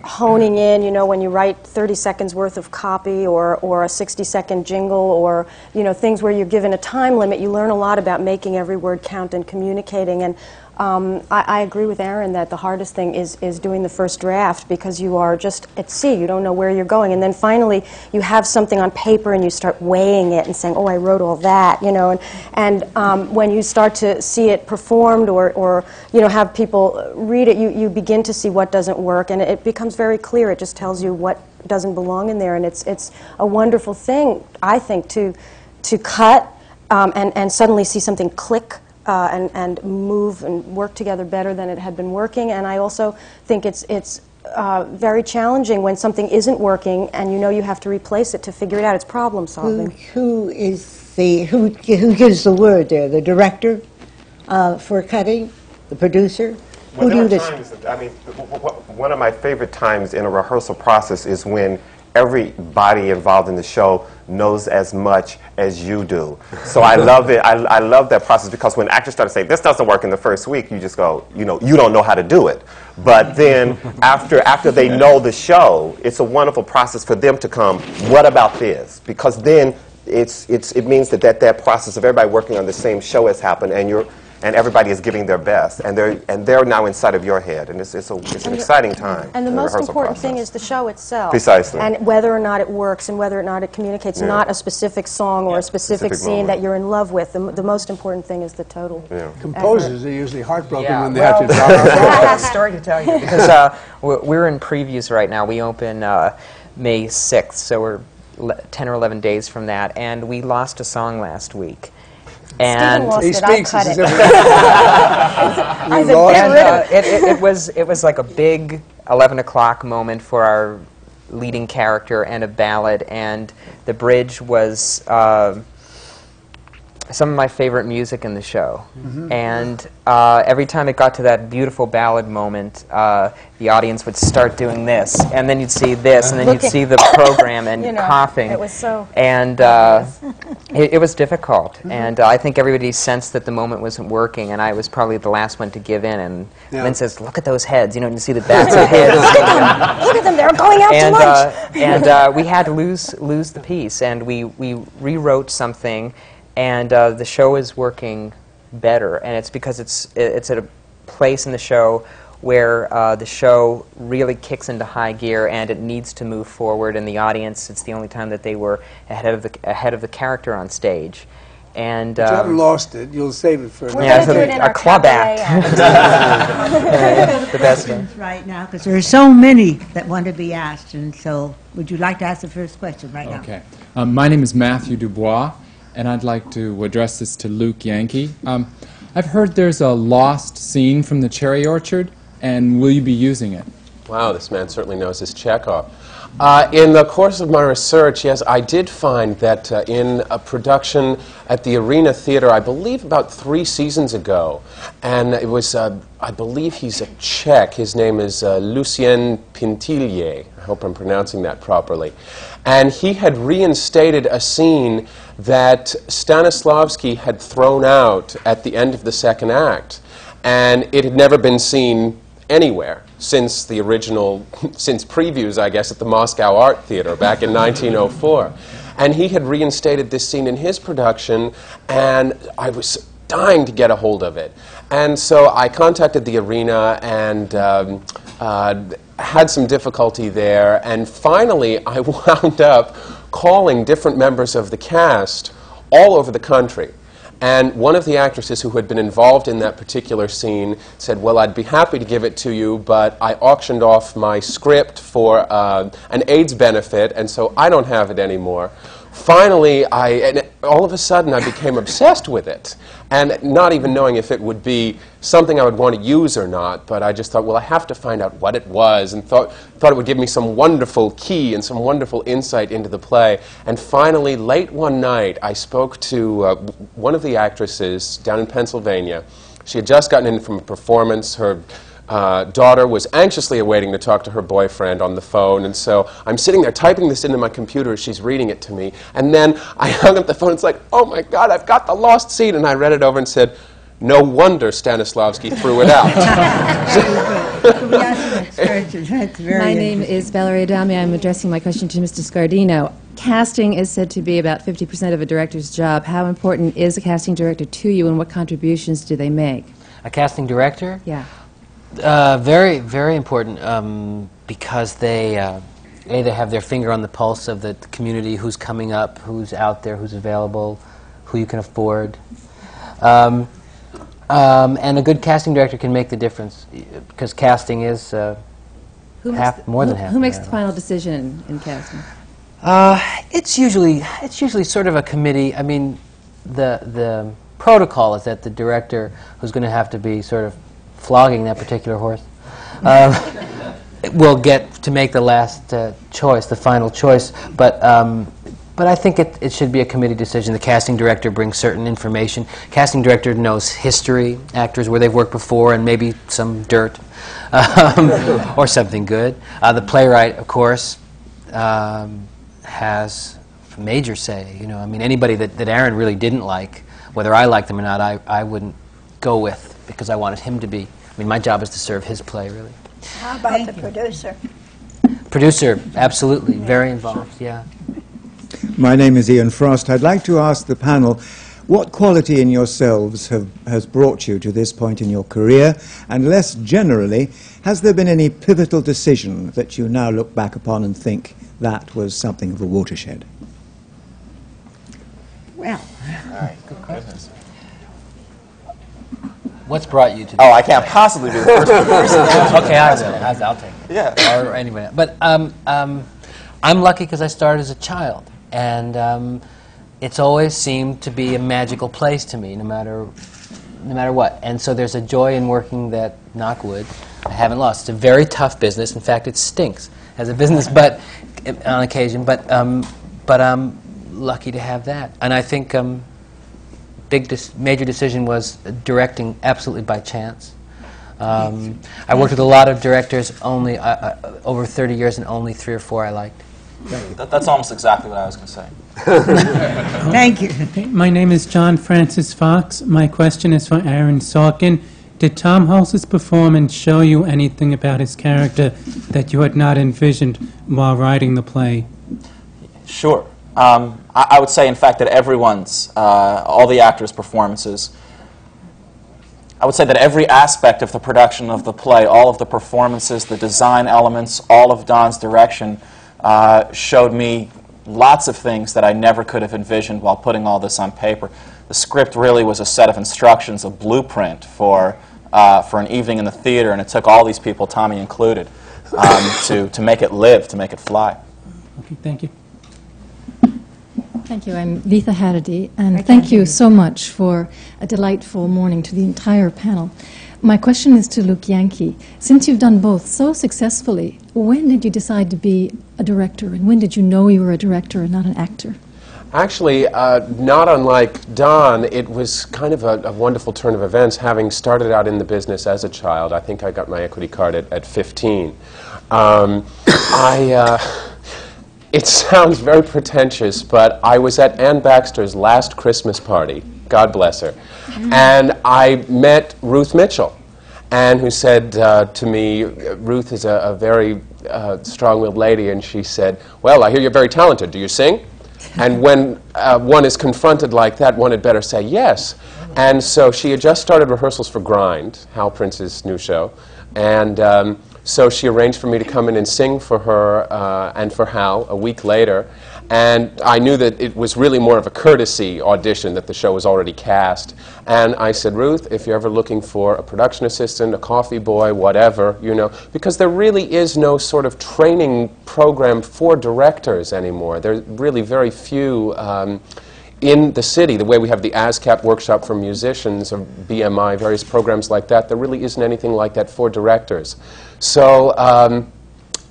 honing in, you know, when you write 30 seconds worth of copy or, or a 60 second jingle or, you know, things where you're given a time limit, you learn a lot about making every word count and communicating. And um, I, I agree with Aaron that the hardest thing is, is doing the first draft because you are just at sea. You don't know where you're going. And then finally, you have something on paper and you start weighing it and saying, oh, I wrote all that, you know. And, and um, when you start to see it performed or, or, you know, have people read it, you, you begin to see what doesn't work. And it becomes very clear. It just tells you what doesn't belong in there. And it's, it's a wonderful thing, I think, to, to cut um, and, and suddenly see something click uh, and, and move and work together better than it had been working. And I also think it's, it's uh, very challenging when something isn't working and you know you have to replace it to figure it out. It's problem Who, solving. who is the who who gives the word there? The director uh, for cutting, the producer. Well, who do you dis- times, I mean, w- w- w- one of my favorite times in a rehearsal process is when everybody involved in the show knows as much as you do. So I love it. I, I love that process because when actors start to say, this doesn't work in the first week, you just go, you know, you don't know how to do it. But then after, after they know the show, it's a wonderful process for them to come, what about this? Because then it's, it's, it means that, that that process of everybody working on the same show has happened and you're, and everybody is giving their best, and they're, and they're now inside of your head, and it's, it's, a, it's an And the- exciting time. And the in most important process. thing is the show itself. Precisely. And whether or not it works and whether or not it communicates Yeah. not a specific song or a specific, Specific scene moment. that you're in love with. The, the most important thing is the total. Yeah. Composers are usually heartbroken Yeah, when they well, have to drop. I have a story to tell you because uh, we're, we're in previews right now. We open uh, May 6th, so we're 10 or 11 days from that, and we lost a song last week. And He it, I speaks cut it. I said, "Get and, rid of uh, it." it, it, it was it was like a big 11 o'clock moment for our leading character and a ballad, and the bridge was uh, some of my favorite music in the show. And uh, every time it got to that beautiful ballad moment, uh, the audience would start doing this, and then you'd see this, and then you'd see the program and You know, coughing. it was so- And uh, it, it was difficult, and uh, I think everybody sensed that the moment wasn't working, and I was probably the last one to give in. And Yeah. Lynn says, "Look at those heads! You know, you see the backs of heads." Look at them, they're going out and to lunch. uh, and uh, we had to lose lose the piece, and we we rewrote something, and uh, the show is working better, and it's because it's it's at a place in the show where uh, the show really kicks into high gear and it needs to move forward, and the audience it's the only time that they were ahead of the ahead of the character on stage, and. But you haven't um, lost it. You'll save it for We're yeah, so do it in a our club cabaret act. the best one. right now because there are so many that want to be asked, and so would you like to ask the first question right now? Okay. Um, my name is Matthew Dubois, and I'd like to address this to Luke Yankee. Um, I've heard there's a lost scene from the cherry orchard, and will you be using it? Wow, this man certainly knows his Chekhov. Uh, in the course of my research, yes, I did find that uh, in a production at the Arena Theater, I believe about three seasons ago, and it was, uh, I believe he's a Czech. His name is uh, Lucian Pintilie. I hope I'm pronouncing that properly. And he had reinstated a scene that Stanislavski had thrown out at the end of the second act and it had never been seen anywhere since the original, since previews, I guess, at the Moscow Art Theater back in 1904. And he had reinstated this scene in his production, and I was dying to get a hold of it. And so I contacted the arena, and um, uh, had some difficulty there, and finally I wound up calling different members of the cast all over the country. And one of the actresses who had been involved in that particular scene said, Well, I'd be happy to give it to you, but I auctioned off my script for uh, an AIDS benefit, and so I don't have it anymore. Finally, I, all of a sudden, I became obsessed with it, and not even knowing if it would be something I would want to use or not. But I just thought, well, I have to find out what it was, and thought, thought it would give me some wonderful key and some wonderful insight into the play. And finally, late one night, I spoke to uh, one of the actresses down in Pennsylvania. She had just gotten in from a performance. Her uh, daughter was anxiously awaiting to talk to her boyfriend on the phone, and so I'm sitting there typing this into my computer as she's reading it to me, and then I hung up the phone. It's like, oh my God, I've got the lost scene, and I read it over and said, no wonder Stanislavski threw it out. My name is Valerie Adami. I'm addressing my question to Mr. Scardino. Casting is said to be about 50% of a director's job. How important is a casting director to you, and what contributions do they make? A casting director? Yeah. Uh, very, very important um, because they, uh, A, they have their finger on the pulse of the community, who's coming up, who's out there, who's available, who you can afford. Um, um, and a good casting director can make the difference because casting is uh, Who half, the- more than half. Who makes the final decision in casting? Uh, it's usually it's usually sort of a committee. I mean, the the protocol is that the director, who's going to have to be sort of flogging that particular horse, uh, will get to make the last uh, choice, the final choice. But um, but I think it, it should be a committee decision. The casting director brings certain information. Casting director knows history, actors where they've worked before, and maybe some dirt um, or something good. Uh, the playwright, of course, um, has a major say. You know, I mean, anybody that, that Aaron really didn't like, whether I liked them or not, I, I wouldn't go with because I wanted him to be. I mean, my job is to serve his play, really. How about the producer? Producer, absolutely, very involved. Yeah. My name is Ian Frost. I'd like to ask the panel what quality in yourselves have, has brought you to this point in your career, and less generally, has there been any pivotal decision that you now look back upon and think that was something of a watershed? Well, all right, good question. What's brought you to? Oh, I can't possibly be the first person. okay, I will. I'll, I'll take it. Yeah. Or anyway, but um, um, I'm lucky because I started as a child, and um, it's always seemed to be a magical place to me, no matter no matter what. And so there's a joy in working that Knockwood I haven't lost. It's a very tough business. In fact, it stinks as a business, but on occasion. But um, but I'm lucky to have that, and I think. Um, big dis- major decision was directing absolutely by chance. Um, I worked with a lot of directors, only uh, uh, over 30 years, and only three or four I liked. That, that's almost exactly what I was going to say. Thank you. My name is John Francis Fox. My question is for Aaron Sorkin. Did Tom Hulce's performance show you anything about his character that you had not envisioned while writing the play? Sure. Um, I, I would say, in fact, that everyone's, uh, all the actors' performances, I would say that every aspect of the production of the play, all of the performances, the design elements, all of Don's direction, uh, showed me lots of things that I never could have envisioned while putting all this on paper. The script really was a set of instructions, a blueprint for, uh, for an evening in the theater, and it took all these people, Tommy included, um, to, to make it live, to make it fly. Okay, thank you. Thank you. I'm Letha Harady, and thank you so much for a delightful morning to the entire panel. My question is to Luke Yankee. Since you've done both so successfully, when did you decide to be a director, and when did you know you were a director and not an actor? Actually, uh, not unlike Don, it was kind of a, a wonderful turn of events. Having started out in the business as a child, I think I got my equity card at, at 15. Um, I, uh, it sounds very pretentious, but I was at Anne Baxter's last Christmas party, God bless her, and I met Ruth Mitchell, and who said uh, to me, Ruth is a, a very uh, strong-willed lady, and she said, "Well, I hear you're very talented. Do you sing?" And when uh, one is confronted like that, one had better say yes. And so she had just started rehearsals for Grind, Hal Prince's new show, and um, So she arranged for me to come in and sing for her uh, and for Hal a week later. And I knew that it was really more of a courtesy audition that the show was already cast. And I said, Ruth, if you're ever looking for a production assistant, a coffee boy, whatever, you know, because there really is no sort of training program for directors anymore. There are really very few. Um, in the city, the way we have the ASCAP workshop for musicians or BMI, various programs like that, there really isn't anything like that for directors. So um,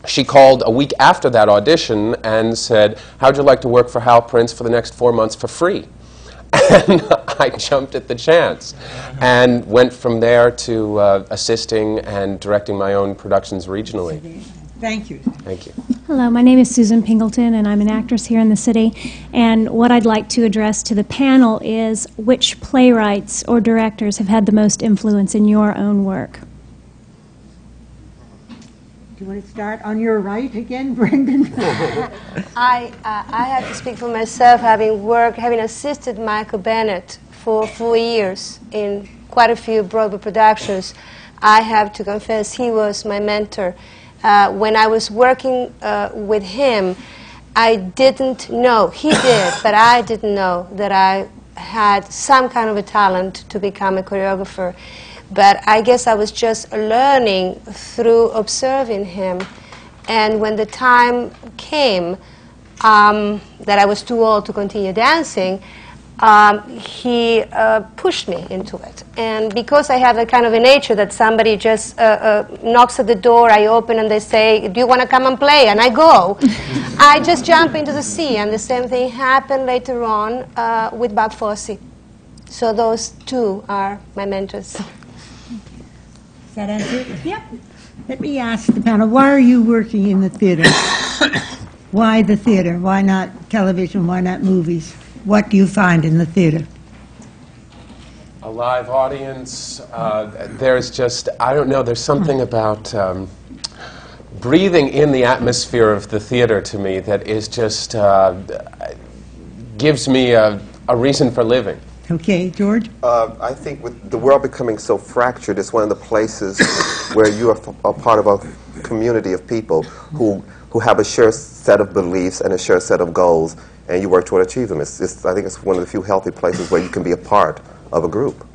she called a week after that audition and said, How'd you like to work for Hal Prince for the next four months for free? And I jumped at the chance and went from there to uh, assisting and directing my own productions regionally. Thank you. Thank you. Hello, my name is Susan Pingleton, and I'm an actress here in the city. And what I'd like to address to the panel is which playwrights or directors have had the most influence in your own work? Do you want to start on your right again, Brendan? I, uh, I have to speak for myself, having worked, having assisted Michael Bennett for four years in quite a few Broadway productions. I have to confess he was my mentor. Uh, when I was working uh, with him, I didn't know, he did, but I didn't know that I had some kind of a talent to become a choreographer. But I guess I was just learning through observing him. And when the time came um, that I was too old to continue dancing, um, he uh, pushed me into it. And because I have a kind of a nature that somebody just uh, uh, knocks at the door, I open and they say, Do you want to come and play? And I go. I just jump into the sea. And the same thing happened later on uh, with Bob Fosse. So those two are my mentors. Does that answer it? Yep. Let me ask the panel, why are you working in the theater? why the theater? Why not television? Why not movies? What do you find in the theater? A live audience. Uh, there's just, I don't know, there's something about um, breathing in the atmosphere of the theater to me that is just, uh, gives me a, a reason for living. Okay, George? Uh, I think with the world becoming so fractured, it's one of the places where you are f- a part of a community of people who, who have a shared set of beliefs and a shared set of goals, and you work toward achieving them. It's, it's, I think it's one of the few healthy places where you can be a part of a group.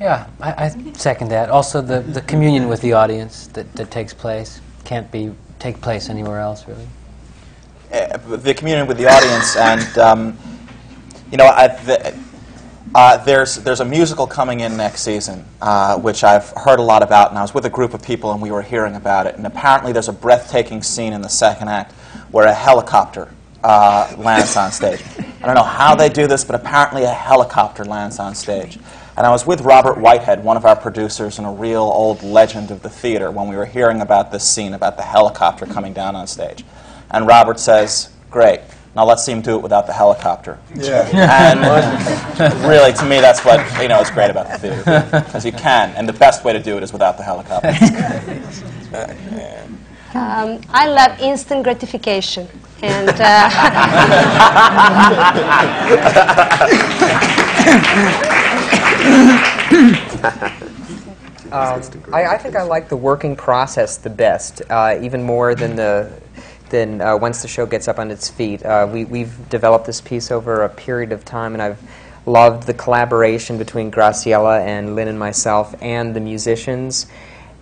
Yeah, I, I second that. Also, the, the communion with the audience that, that takes place can't be take place anywhere else, really. uh, the communion with the audience, and um, you know, I, the, uh, there's there's a musical coming in next season, uh, which I've heard a lot about, and I was with a group of people, and we were hearing about it. And apparently, there's a breathtaking scene in the second act where a helicopter uh, lands on stage. I don't know how they do this, but apparently, a helicopter lands on stage. And I was with Robert Whitehead, one of our producers and a real old legend of the theater, when we were hearing about this scene about the helicopter coming down on stage. And Robert says, Great, now let's see him do it without the helicopter. Yeah. And really, to me, that's what you know is great about the theater, because you can, and the best way to do it is without the helicopter. Um, I love instant gratification. And uh, Um, I, I think I like the working process the best, uh, even more than the than uh, once the show gets up on its feet. Uh, we, we've developed this piece over a period of time, and I've loved the collaboration between Graciela and Lynn and myself, and the musicians,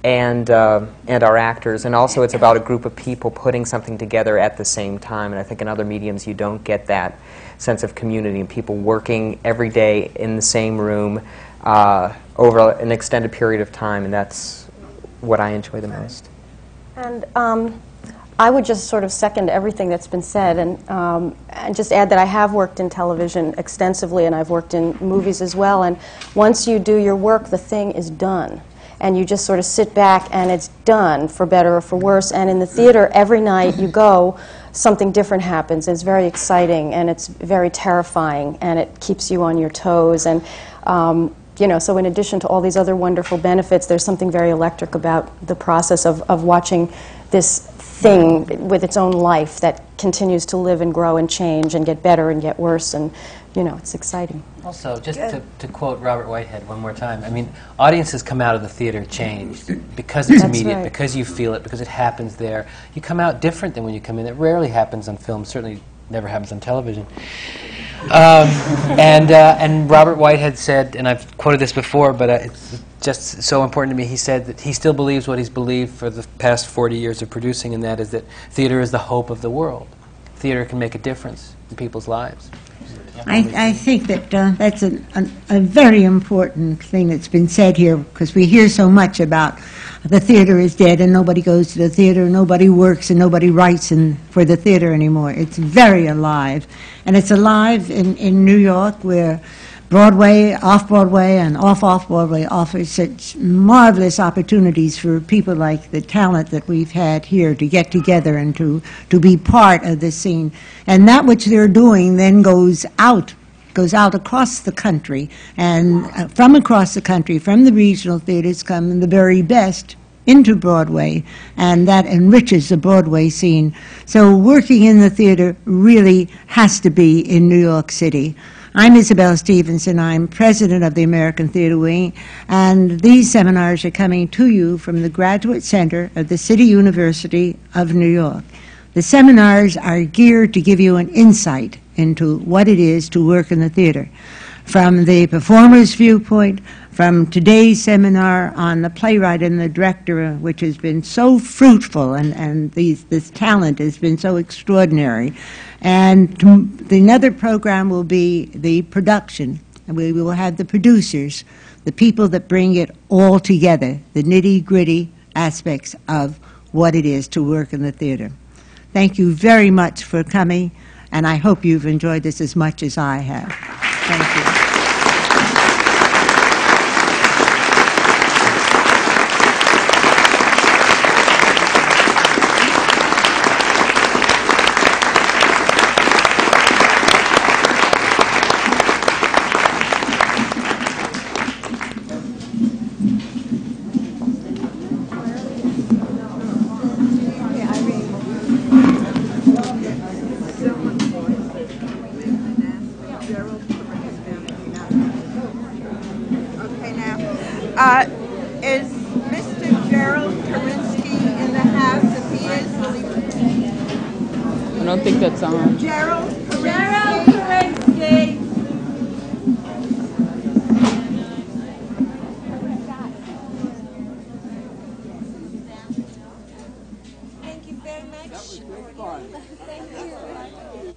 and uh, and our actors. And also, it's about a group of people putting something together at the same time. And I think in other mediums, you don't get that sense of community and people working every day in the same room uh, over an extended period of time, and that's what I enjoy the most. And um, I would just sort of second everything that's been said and, um, and just add that I have worked in television extensively and I've worked in movies as well. And once you do your work, the thing is done. And you just sort of sit back and it's done, for better or for worse. And in the theater, every night you go, something different happens. It's very exciting and it's very terrifying and it keeps you on your toes. And um, you know, so in addition to all these other wonderful benefits, there's something very electric about the process of, of watching this thing with its own life that continues to live and grow and change and get better and get worse, and you know, it's exciting. Also, just to, to quote Robert Whitehead one more time, I mean, audiences come out of the theater changed because it's That's immediate, right. because you feel it, because it happens there. You come out different than when you come in. It rarely happens on film, certainly never happens on television. Um, and, uh, and Robert Whitehead said, and I've quoted this before, but uh, it's just so important to me, he said that he still believes what he's believed for the past 40 years of producing, and that is that theater is the hope of the world. Theater can make a difference in people's lives. I, I think that uh, that's a, a, very important thing that's been said here because we hear so much about the theater is dead and nobody goes to the theater, nobody works and nobody writes in, for the theater anymore. It's very alive. And it's alive in, in New York where Broadway, off Broadway, and off off Broadway offers such marvelous opportunities for people like the talent that we've had here to get together and to, to be part of the scene. And that which they're doing then goes out goes out across the country, and uh, from across the country, from the regional theaters, come the very best into Broadway, and that enriches the Broadway scene. So working in the theater really has to be in New York City. I'm Isabel Stevenson. I'm president of the American Theater Wing, and these seminars are coming to you from the Graduate Center of the City University of New York. The seminars are geared to give you an insight into what it is to work in the theater. From the performer's viewpoint, from today's seminar on the playwright and the director, which has been so fruitful, and, and these, this talent has been so extraordinary. And to, the another program will be the production, and we will have the producers, the people that bring it all together, the nitty gritty aspects of what it is to work in the theater. Thank you very much for coming, and I hope you've enjoyed this as much as I have. Thank you. Uh, is Mr. Gerald Karinsky in the house? If he is, will he I don't think that's on. Gerald Karinsky. Gerald Karinsky. Very much. Thank you.